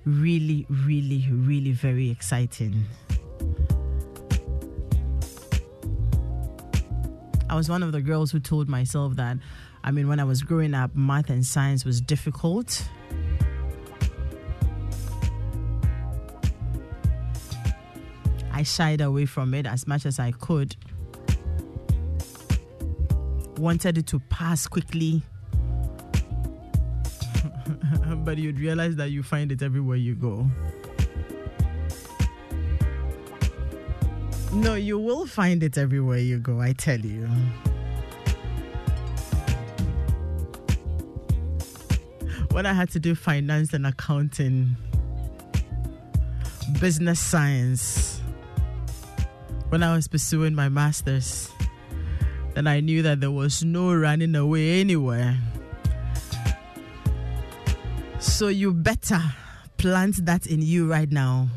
really, really, really very exciting. I was one of the girls who told myself that, I mean, when I was growing up, math and science was difficult shied away from it as much as I could. Wanted it to pass quickly. but you'd realize that you find it everywhere you go. No, you will find it everywhere you go, I tell you. When I had to do finance and accounting, business science, when I was pursuing my master's, then I knew that there was no running away anywhere. So you better plant that in you right now.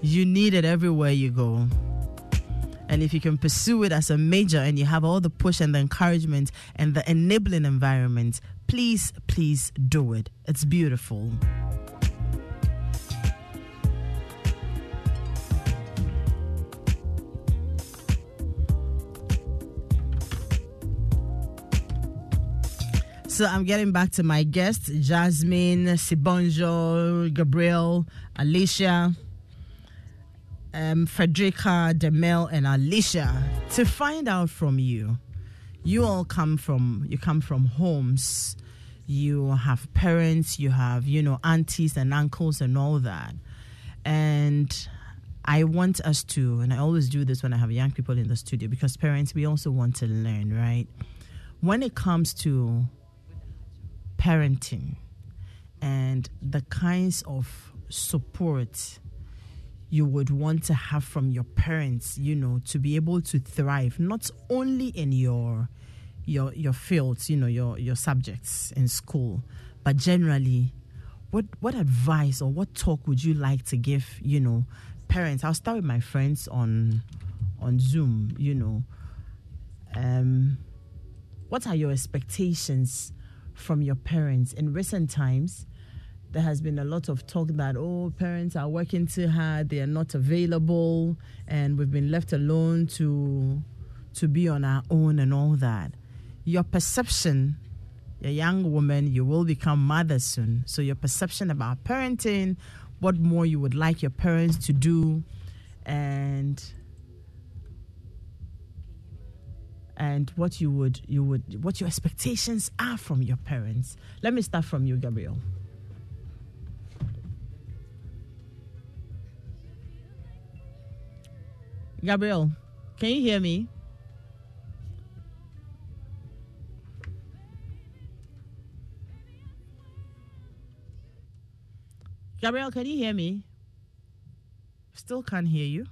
You need it everywhere you go. And if you can pursue it as a major and you have all the push and the encouragement and the enabling environment, please, please do it. It's beautiful. So I'm getting back to my guests Jasmine, Sibonjo, Gabriel, Alicia, um, Frederica, Demel, and Alicia to find out from you. You all come from you come from homes. You have parents, you have, you know, aunties and uncles and all that. And I want us to, and I always do this when I have young people in the studio because parents, we also want to learn, right? When it comes to parenting and the kinds of support you would want to have from your parents you know to be able to thrive not only in your your your fields you know your your subjects in school but generally what what advice or what talk would you like to give you know parents? I'll start with my friends on on zoom you know. Um, what are your expectations from your parents in recent times? There has been a lot of talk that oh, parents are working too hard, they are not available, and we've been left alone to to be on our own and all that. Your perception, a young woman, you will become mother soon. So your perception about parenting, what more you would like your parents to do, and and what you would you would what your expectations are from your parents. Let me start from you, Gabriel. Gabriel, can you hear me? Gabriel, can you hear me? Still can't hear you.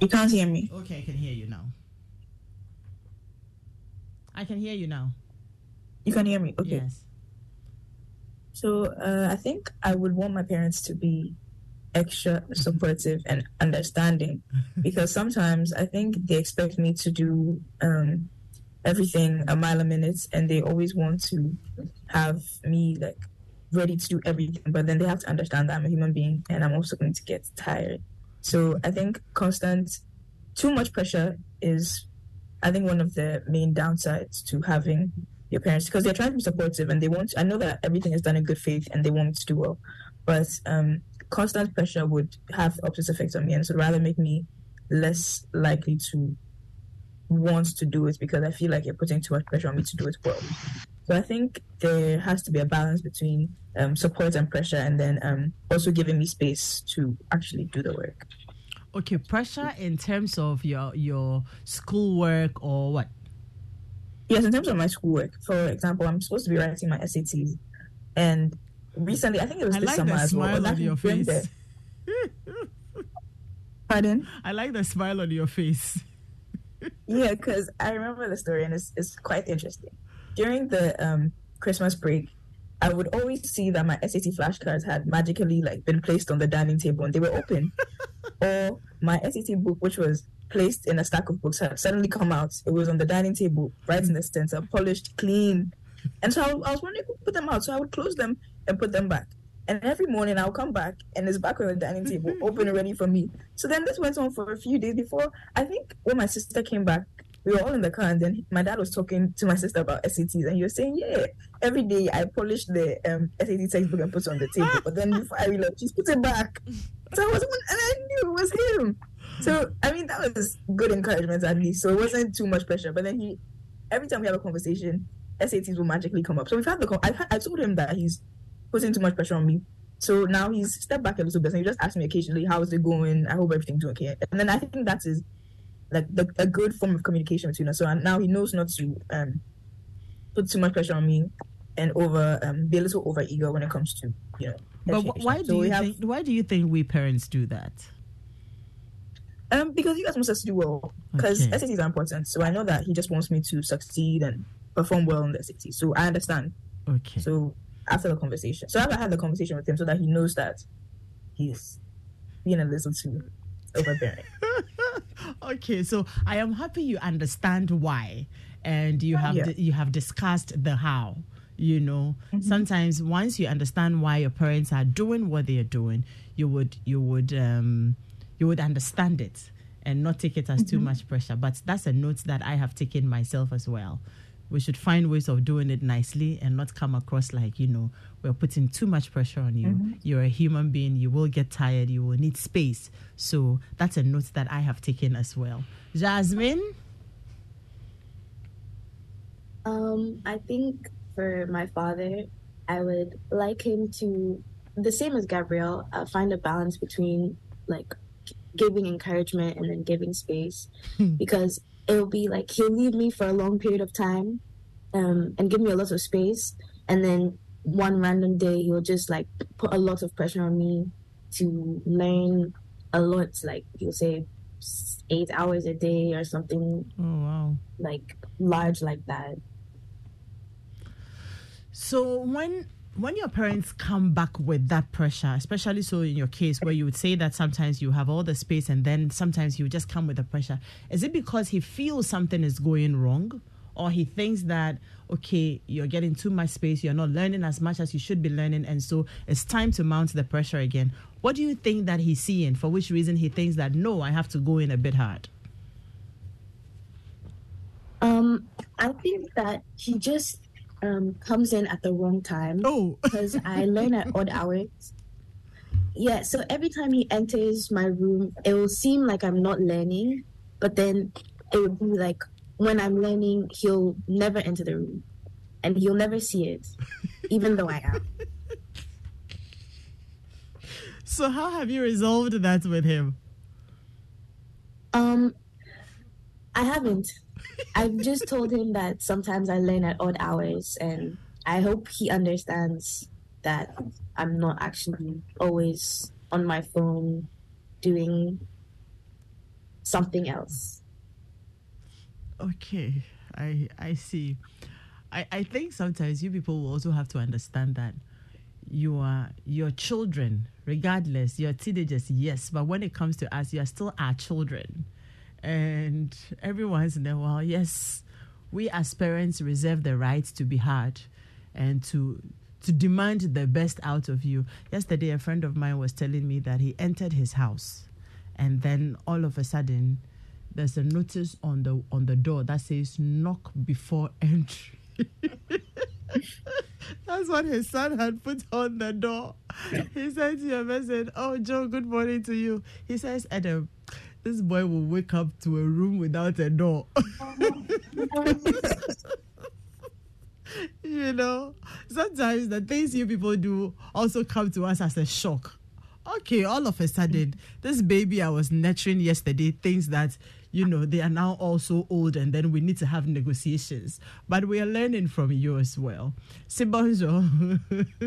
You can't hear me. Okay, I can hear you now. I can hear you now. You can hear me. Okay. Yes. So uh, I think I would want my parents to be extra supportive and understanding because sometimes I think they expect me to do um, everything a mile a minute and they always want to have me like ready to do everything, but then they have to understand that I'm a human being and I'm also going to get tired. So I think constant, too much pressure is, I think, one of the main downsides to having your parents because they're trying to be supportive and they want. I know that everything is done in good faith and they want me to do well, but um, constant pressure would have opposite effects on me and so rather make me less likely to want to do it because I feel like you're putting too much pressure on me to do it well. So I think there has to be a balance between um, support and pressure, and then um, also giving me space to actually do the work. Okay, pressure in terms of your your schoolwork or what? Yes, in terms of my schoolwork. For example, I'm supposed to be writing my SATs, and recently, I think it was I this like summer the as well. smile I on your face. Pardon? I like the smile on your face. yeah, because I remember the story and it's, it's quite interesting. During the um, Christmas break, I would always see that my SAT flashcards had magically like been placed on the dining table and they were open, or my SAT book, which was placed in a stack of books, had suddenly come out. It was on the dining table, right in the center, polished, clean. And so I, I was wondering who put them out. So I would close them and put them back. And every morning I'll come back and it's back on the dining table, open and ready for me. So then this went on for a few days before I think when my sister came back, we were all in the car and then my dad was talking to my sister about SATs and he was saying, Yeah, every day I polish the um, SAT textbook and put it on the table. But then before I realized she's put it back." So I was and I knew it was him. So I mean that was good encouragement at least. So it wasn't too much pressure. But then he every time we have a conversation, SATs will magically come up. So we've had the I, I told him that he's putting too much pressure on me. So now he's stepped back a little bit and he just asks me occasionally, How's it going? I hope everything's okay. And then I think that is like the, a good form of communication between us. So now he knows not to um, put too much pressure on me and over um, be a little over eager when it comes to you know. But education. why do So we you have- think why do you think we parents do that? Um, because he just wants us to do well. Because Okay. SATs are important. So I know that he just wants me to succeed and perform well in the SATs. So I understand. Okay. So after the conversation, so after I had the conversation with him, so that he knows that he's being a little too overbearing. Okay, so I am happy you understand why, and you have Yeah. you have discussed the how. You know, Mm-hmm. sometimes once you understand why your parents are doing what they are doing, you would you would um, you would understand it and not take it as too Mm-hmm. much pressure. But that's a note that I have taken myself as well. We should find ways of doing it nicely and not come across like you know we're putting too much pressure on you. Mhm. You're a human being. You will get tired. You will need space. So that's a note that I have taken as well. Jasmine. Um, I think for my father, I would like him to, the same as Gabrielle, uh, find a balance between like giving encouragement and then giving space, because it'll be like he'll leave me for a long period of time, um, and give me a lot of space, and then one random day he'll just like put a lot of pressure on me to learn a lot. Like he'll say eight hours a day or something Oh wow. like large like that. So when when your parents come back with that pressure, especially so in your case where you would say that sometimes you have all the space and then sometimes you just come with the pressure, is it because he feels something is going wrong? Or he thinks that, okay, you're getting too much space, you're not learning as much as you should be learning, and so it's time to mount the pressure again. What do you think that he's seeing? For which reason he thinks that, no, I have to go in a bit hard? Um, I think that he just um, comes in at the wrong time. Oh, because I learn at odd hours. Yeah, so every time he enters my room, it will seem like I'm not learning, but then it would be like when I'm learning, he'll never enter the room, and he'll never see it, even though I am. So how have you resolved that with him? Um, I haven't. I've just told him that sometimes I learn at odd hours, and I hope he understands that I'm not actually always on my phone doing something else. Okay, I I see. I, I think sometimes you people will also have to understand that you are your children, regardless, you're teenagers, yes, but when it comes to us, you are still our children. And every once in a while, yes, we as parents reserve the right to be hard and to to demand the best out of you. Yesterday, a friend of mine was telling me that he entered his house, and then all of a sudden, there's a notice on the on the door that says "knock before entry." That's what his son had put on the door. He sent you a message. Oh, Joe, good morning to you. He says, Adam, this boy will wake up to a room without a door. you know, sometimes the things you people do also come to us as a shock. Okay, all of a sudden, this baby I was nurturing yesterday thinks that, you know, they are now also old and then we need to have negotiations. But we are learning from you as well. Sibonjo.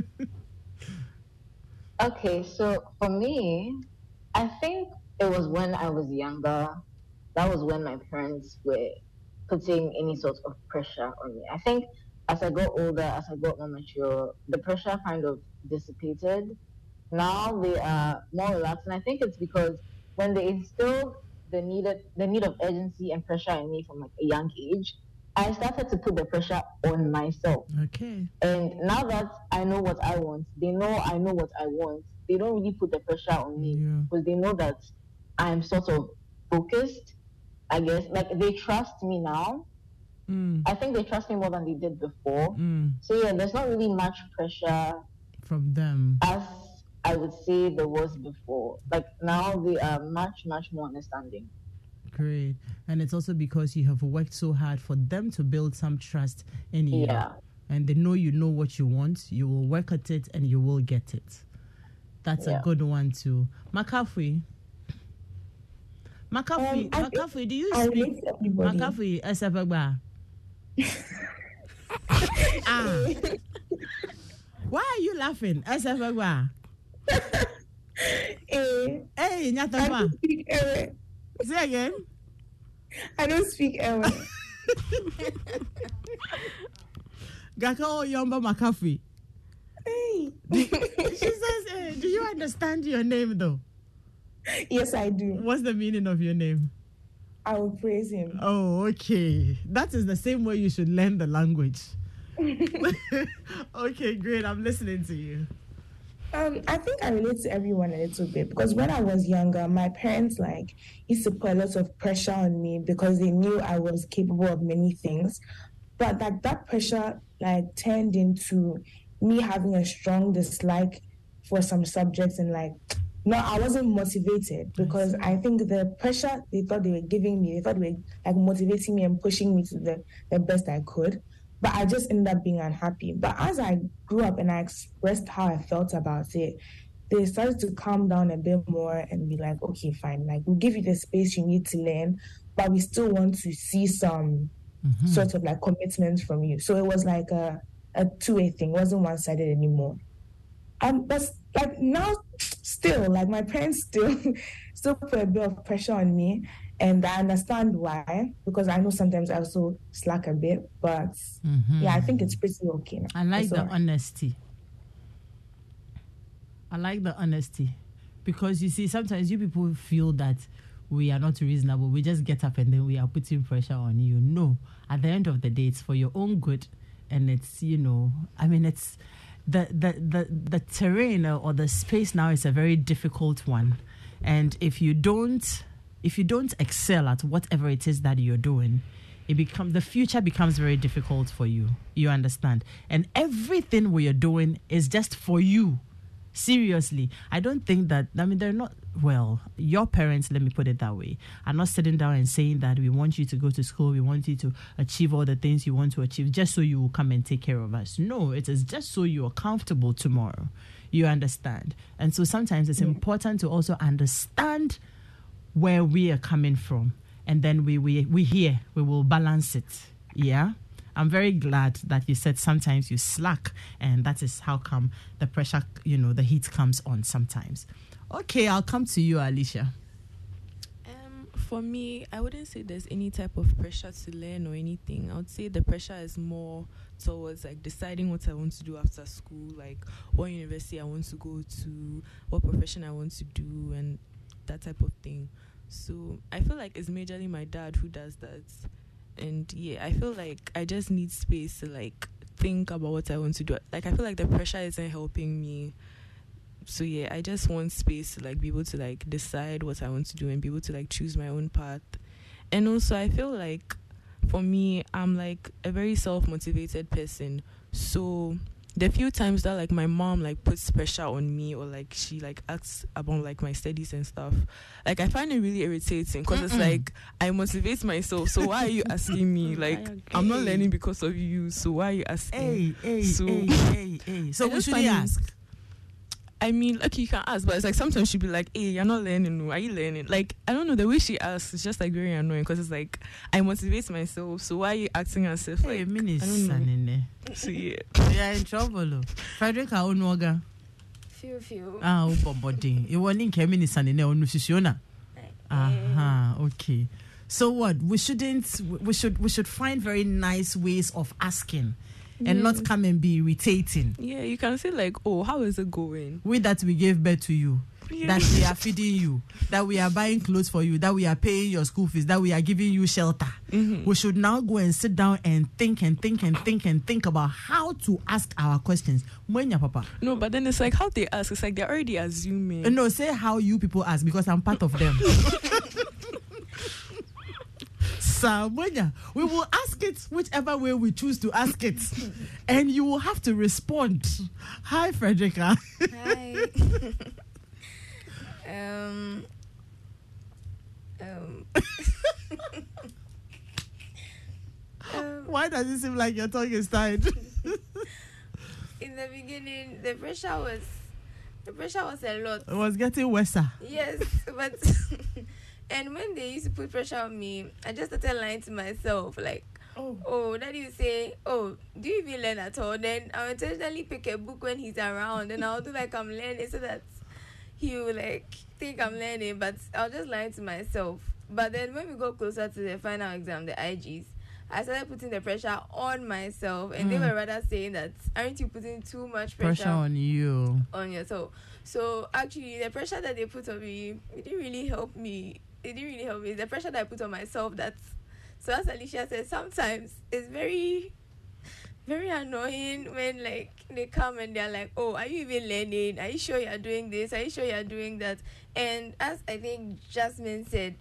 Okay, so for me, I think it was when I was younger. That was when my parents were putting any sort of pressure on me. I think as I got older, as I got more mature, the pressure kind of dissipated. Now they are more relaxed, and I think it's because when they instilled the needed the need of urgency and pressure in me from like a young age, I started to put the pressure on myself. Okay. And now that I know what I want, they know I know what I want. They don't really put the pressure on me because they know that I'm sort of focused. I guess like they trust me now. Mm. I think they trust me more than they did before. Mm. So yeah, there's not really much pressure From them. as I would say there was before. Like now they are much much more understanding. Great. And it's also because you have worked so hard for them to build some trust in you. Yeah. And they know you know what you want. You will work at it and you will get it. That's Yeah. a good one too. Makafui. Makafui, Um, Makafui, do you speak relate to everybody. Makafui Esebagba? ah. Why are you laughing? Esebagba. Eh, Hey, I Nyatapa. don't speak Ewe. Say again. I don't speak Ewe. Gaka o Yomba Makafui. Hey. She says, eh, do you understand your name though? Yes, I do. What's the meaning of your name? I will praise him. Oh, okay. That is the same way you should learn the language. okay, great. I'm listening to you. Um, I think I relate to everyone a little bit because when I was younger, my parents like used to put a lot of pressure on me because they knew I was capable of many things. But like that pressure like turned into me having a strong dislike for some subjects and like no, I wasn't motivated because I think the pressure they thought they were giving me, they thought they were like motivating me and pushing me to the, the best I could. But I just ended up being unhappy. But as I grew up and I expressed how I felt about it, they started to calm down a bit more and be like, okay, fine, like we'll give you the space you need to learn, but we still want to see some sort of like commitment from you. So it was like a, a two way thing, it wasn't one sided anymore. Um, but like now, still, like my parents still still put a bit of pressure on me, and I understand why because I know sometimes I also slack a bit. But Mhm. yeah, I think it's pretty okay. Now. I like It's the honesty. I like the honesty because you see, sometimes you people feel that we are not reasonable. We just get up and then we are putting pressure on you. No, at the end of the day, it's for your own good, and it's you know, I mean, it's the the the the terrain or the space now is a very difficult one, and if you don't if you don't excel at whatever it is that you're doing it becomes the future becomes very difficult for you. You understand? And everything we are doing is just for you. Seriously. I don't think that i mean they're not well your parents let me put it that way are not sitting down and saying that we want you to go to school we want you to achieve all the things you want to achieve just so you will come and take care of us. No it is just so you are comfortable tomorrow. You understand? And so sometimes it's important to also understand where we are coming from and then we we we here we will balance it. Yeah? I'm very glad that you said sometimes you slack and that is how come the pressure you know the heat comes on sometimes okay i'll come to you alicia Um, for me, I wouldn't say there's any type of pressure to learn or anything. I would say the pressure is more towards like deciding what I want to do after school, like what university I want to go to, what profession I want to do, and that type of thing. So I feel like it's majorly my dad who does that. And yeah, I feel like I just need space to like think about what I want to do. Like I feel like the pressure isn't helping me so yeah i just want space to like be able to like decide what i want to do and be able to like choose my own path. And also i feel like for me i'm like a very self-motivated person. So the few times that like my mom like puts pressure on me or like she like asks about like my studies and stuff like i find it really irritating because it's like i motivate myself. So why are you asking me? Like i'm not learning because of you. So why are you asking? Hey hey so hey hey hey. So I we just should it- ask I mean, like you can ask, but it's like sometimes she'd be like, "Hey, you're not learning. no. Are you learning?" Like I don't know. The way she asks is just like very annoying because it's like I motivate myself. So why are you acting as if like hey mini I don't know? sanene So yeah, you are in trouble oh. frederick aonuoga Few, few. ah wopɔ bɔden ɛwɔ ne nkɛ mini sanene ɔno susuo na aha okay so what we shouldn't we should we should find very nice ways of asking and Yeah. not come and be irritating yeah. You can say like, "Oh, how is it going?" we that we gave birth to you Yeah. that we are feeding you that we are buying clothes for you that we are paying your school fees that we are giving you shelter Mhm. we should now go and sit down and think and think and think and think about how to ask our questions Mwenya, papa No, but then it's like how they ask. It's like they're already assuming. No say how you people ask because i'm part of them Sir we will ask it whichever way we choose to ask it and you will have to respond hi frederica Hi. um. Um. um, why does it seem like your tongue is tied in the beginning, the pressure was the pressure was a lot. it was getting worse Yes, but and when they used to put pressure on me, I just started lying to myself like. Oh. oh, daddy you say, oh, do you even learn at all? Then I'll intentionally pick a book when he's around and I'll do like I'm learning so that he will like think I'm learning, but I'll just lie to myself. But then when we got closer to the final exam, the IGs, I started putting the pressure on myself and they Mm. were rather saying that aren't you putting too much pressure, pressure on you on yourself. So actually, the pressure that they put on me, it didn't really help me. It didn't really help me. The pressure that I put on myself. That's so. As Alicia said, sometimes it's very, very annoying when like they come and they're like, "Oh, are you even learning? Are you sure you're doing this? Are you sure you're doing that?" And as I think Jasmine said.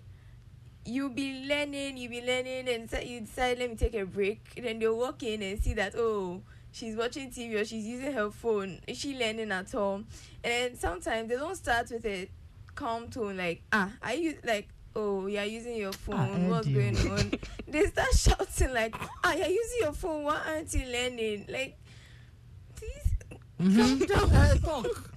you'll be learning, you'll be learning, and so you decide, let me take a break. And Then they'll walk in and see that, oh, she's watching TV or she's using her phone. Is she learning at all? And then sometimes they don't start with a calm tone like, ah, are you like, oh, you're using your phone. What's Eddie. going on? they start shouting like, ah, you're using your phone. Why aren't you learning? Like, please Mhm. calm down. talk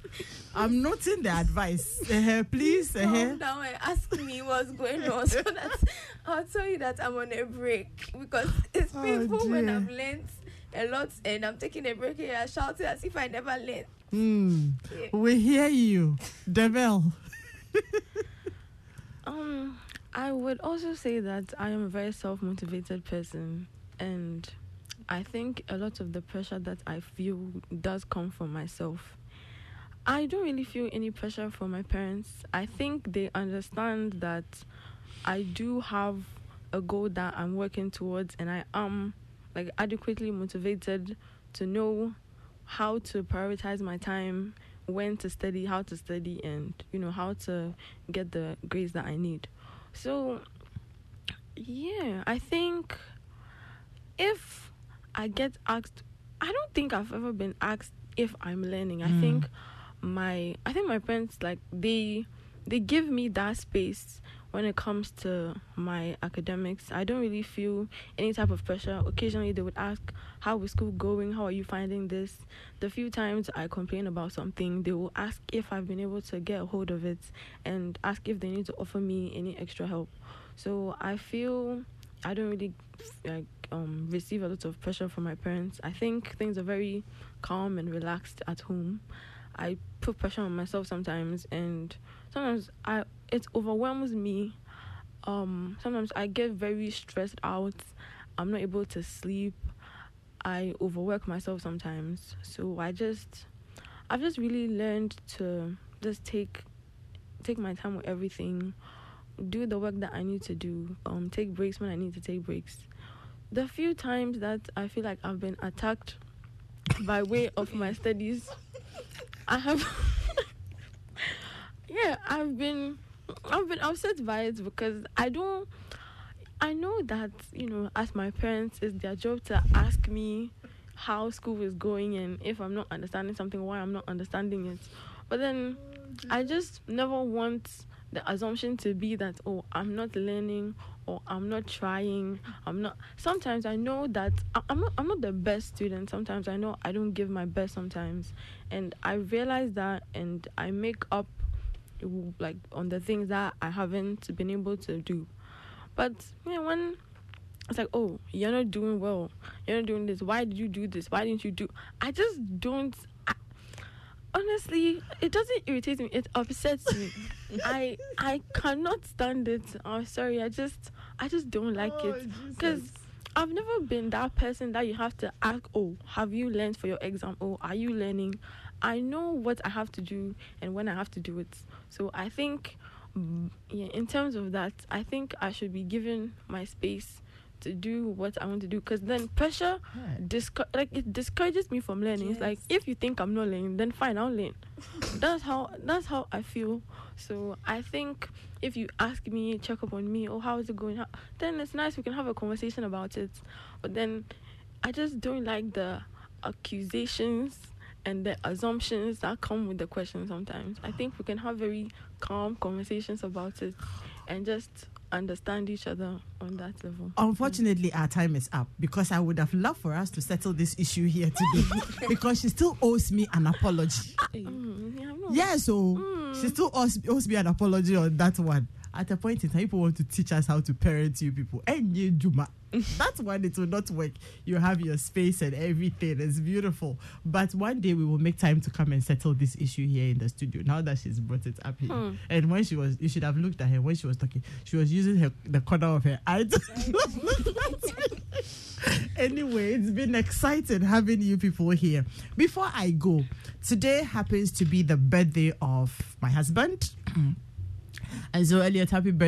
i'm noting the advice uh, please uh, calm down and ask me what's going on so that I'll tell you that I'm on a break because it's Oh, painful when. I've learned a lot and I'm taking a break here and shouting as if I never learned. Hmm. Yeah. we hear you devil Um, I would also say that I am a very self motivated person, and I think a lot of the pressure that I feel does come from myself. I don't really feel any pressure from my parents. I think they understand that I do have a goal that I'm working towards and I am like adequately motivated to know how to prioritize my time, when to study, how to study and you know how to get the grades that I need. So yeah, I think if I get asked I don't think I've ever been asked if I'm learning. I Mm. think my I think my parents like they they give me that space when it comes to my academics. I don't really feel any type of pressure. Occasionally they would ask, How is school going? How are you finding this? The few times I complain about something, they will ask if I've been able to get a hold of it and ask if they need to offer me any extra help. So I feel I don't really like um, receive a lot of pressure from my parents. I think things are very calm and relaxed at home. I put pressure on myself sometimes, and sometimes I it overwhelms me. Um, sometimes I get very stressed out. I'm not able to sleep. I overwork myself sometimes. So I just, I've just really learned to just take, take my time with everything do the work that I need to do, um, take breaks when I need to take breaks. The few times that I feel like I've been attacked by way of my studies, I have, yeah, I've been, I've been upset by it because I don't, I know that you know, as my parents, it's their job to ask me how school is going and if I'm not understanding something, why I'm not understanding it. But then I just never want the assumption to be that oh I'm not learning or I'm not trying. I'm not. Sometimes I know that I'm not. I'm not the best student. Sometimes I know I don't give my best. Sometimes, and I realize that, and I make up like on the things that I haven't been able to do. But you know when it's like, oh, you're not doing well. You're not doing this. Why did you do this? Why didn't you do? I just don't. I, honestly, it doesn't irritate me. It upsets me. I I cannot stand it. I'm sorry. I just I just don't like it oh, because I've never been that person that you have to ask. Oh, have you learned for your exam? Oh, are you learning? I know what I have to do and when I have to do it. So I think, mm, yeah, in terms of that, I think I should be given my space to do what I want to do because then pressure disco- like it discourages me from learning. It's like if you think I'm not learning, then fine, I'll learn. that's how that's how I feel. So I think if you ask me, check up on me, or how is it going, how, then it's nice we can have a conversation about it. But then I just don't like the accusations and the assumptions that come with the question sometimes. I think we can have very calm conversations about it and just understand each other on that level. Unfortunately, our time is up because I would have loved for us to settle this issue here today because she still owes me an apology. Mm, yeah, no. Yeah, so Mm. she still owes, owes me an apology on that one. At a point in time, people want to teach us how to parent you people. And you, Juma. That's when it will not work. You have your space and everything. It's beautiful. But one day we will make time to come and settle this issue here in the studio. Now that she's brought it up here. Hmm. And when she was, you should have looked at her when she was talking. She was using her the corner of her eye. anyway, it's been exciting having you people here. Before I go, today happens to be the birthday of my husband. and so, Elliot, happy birthday.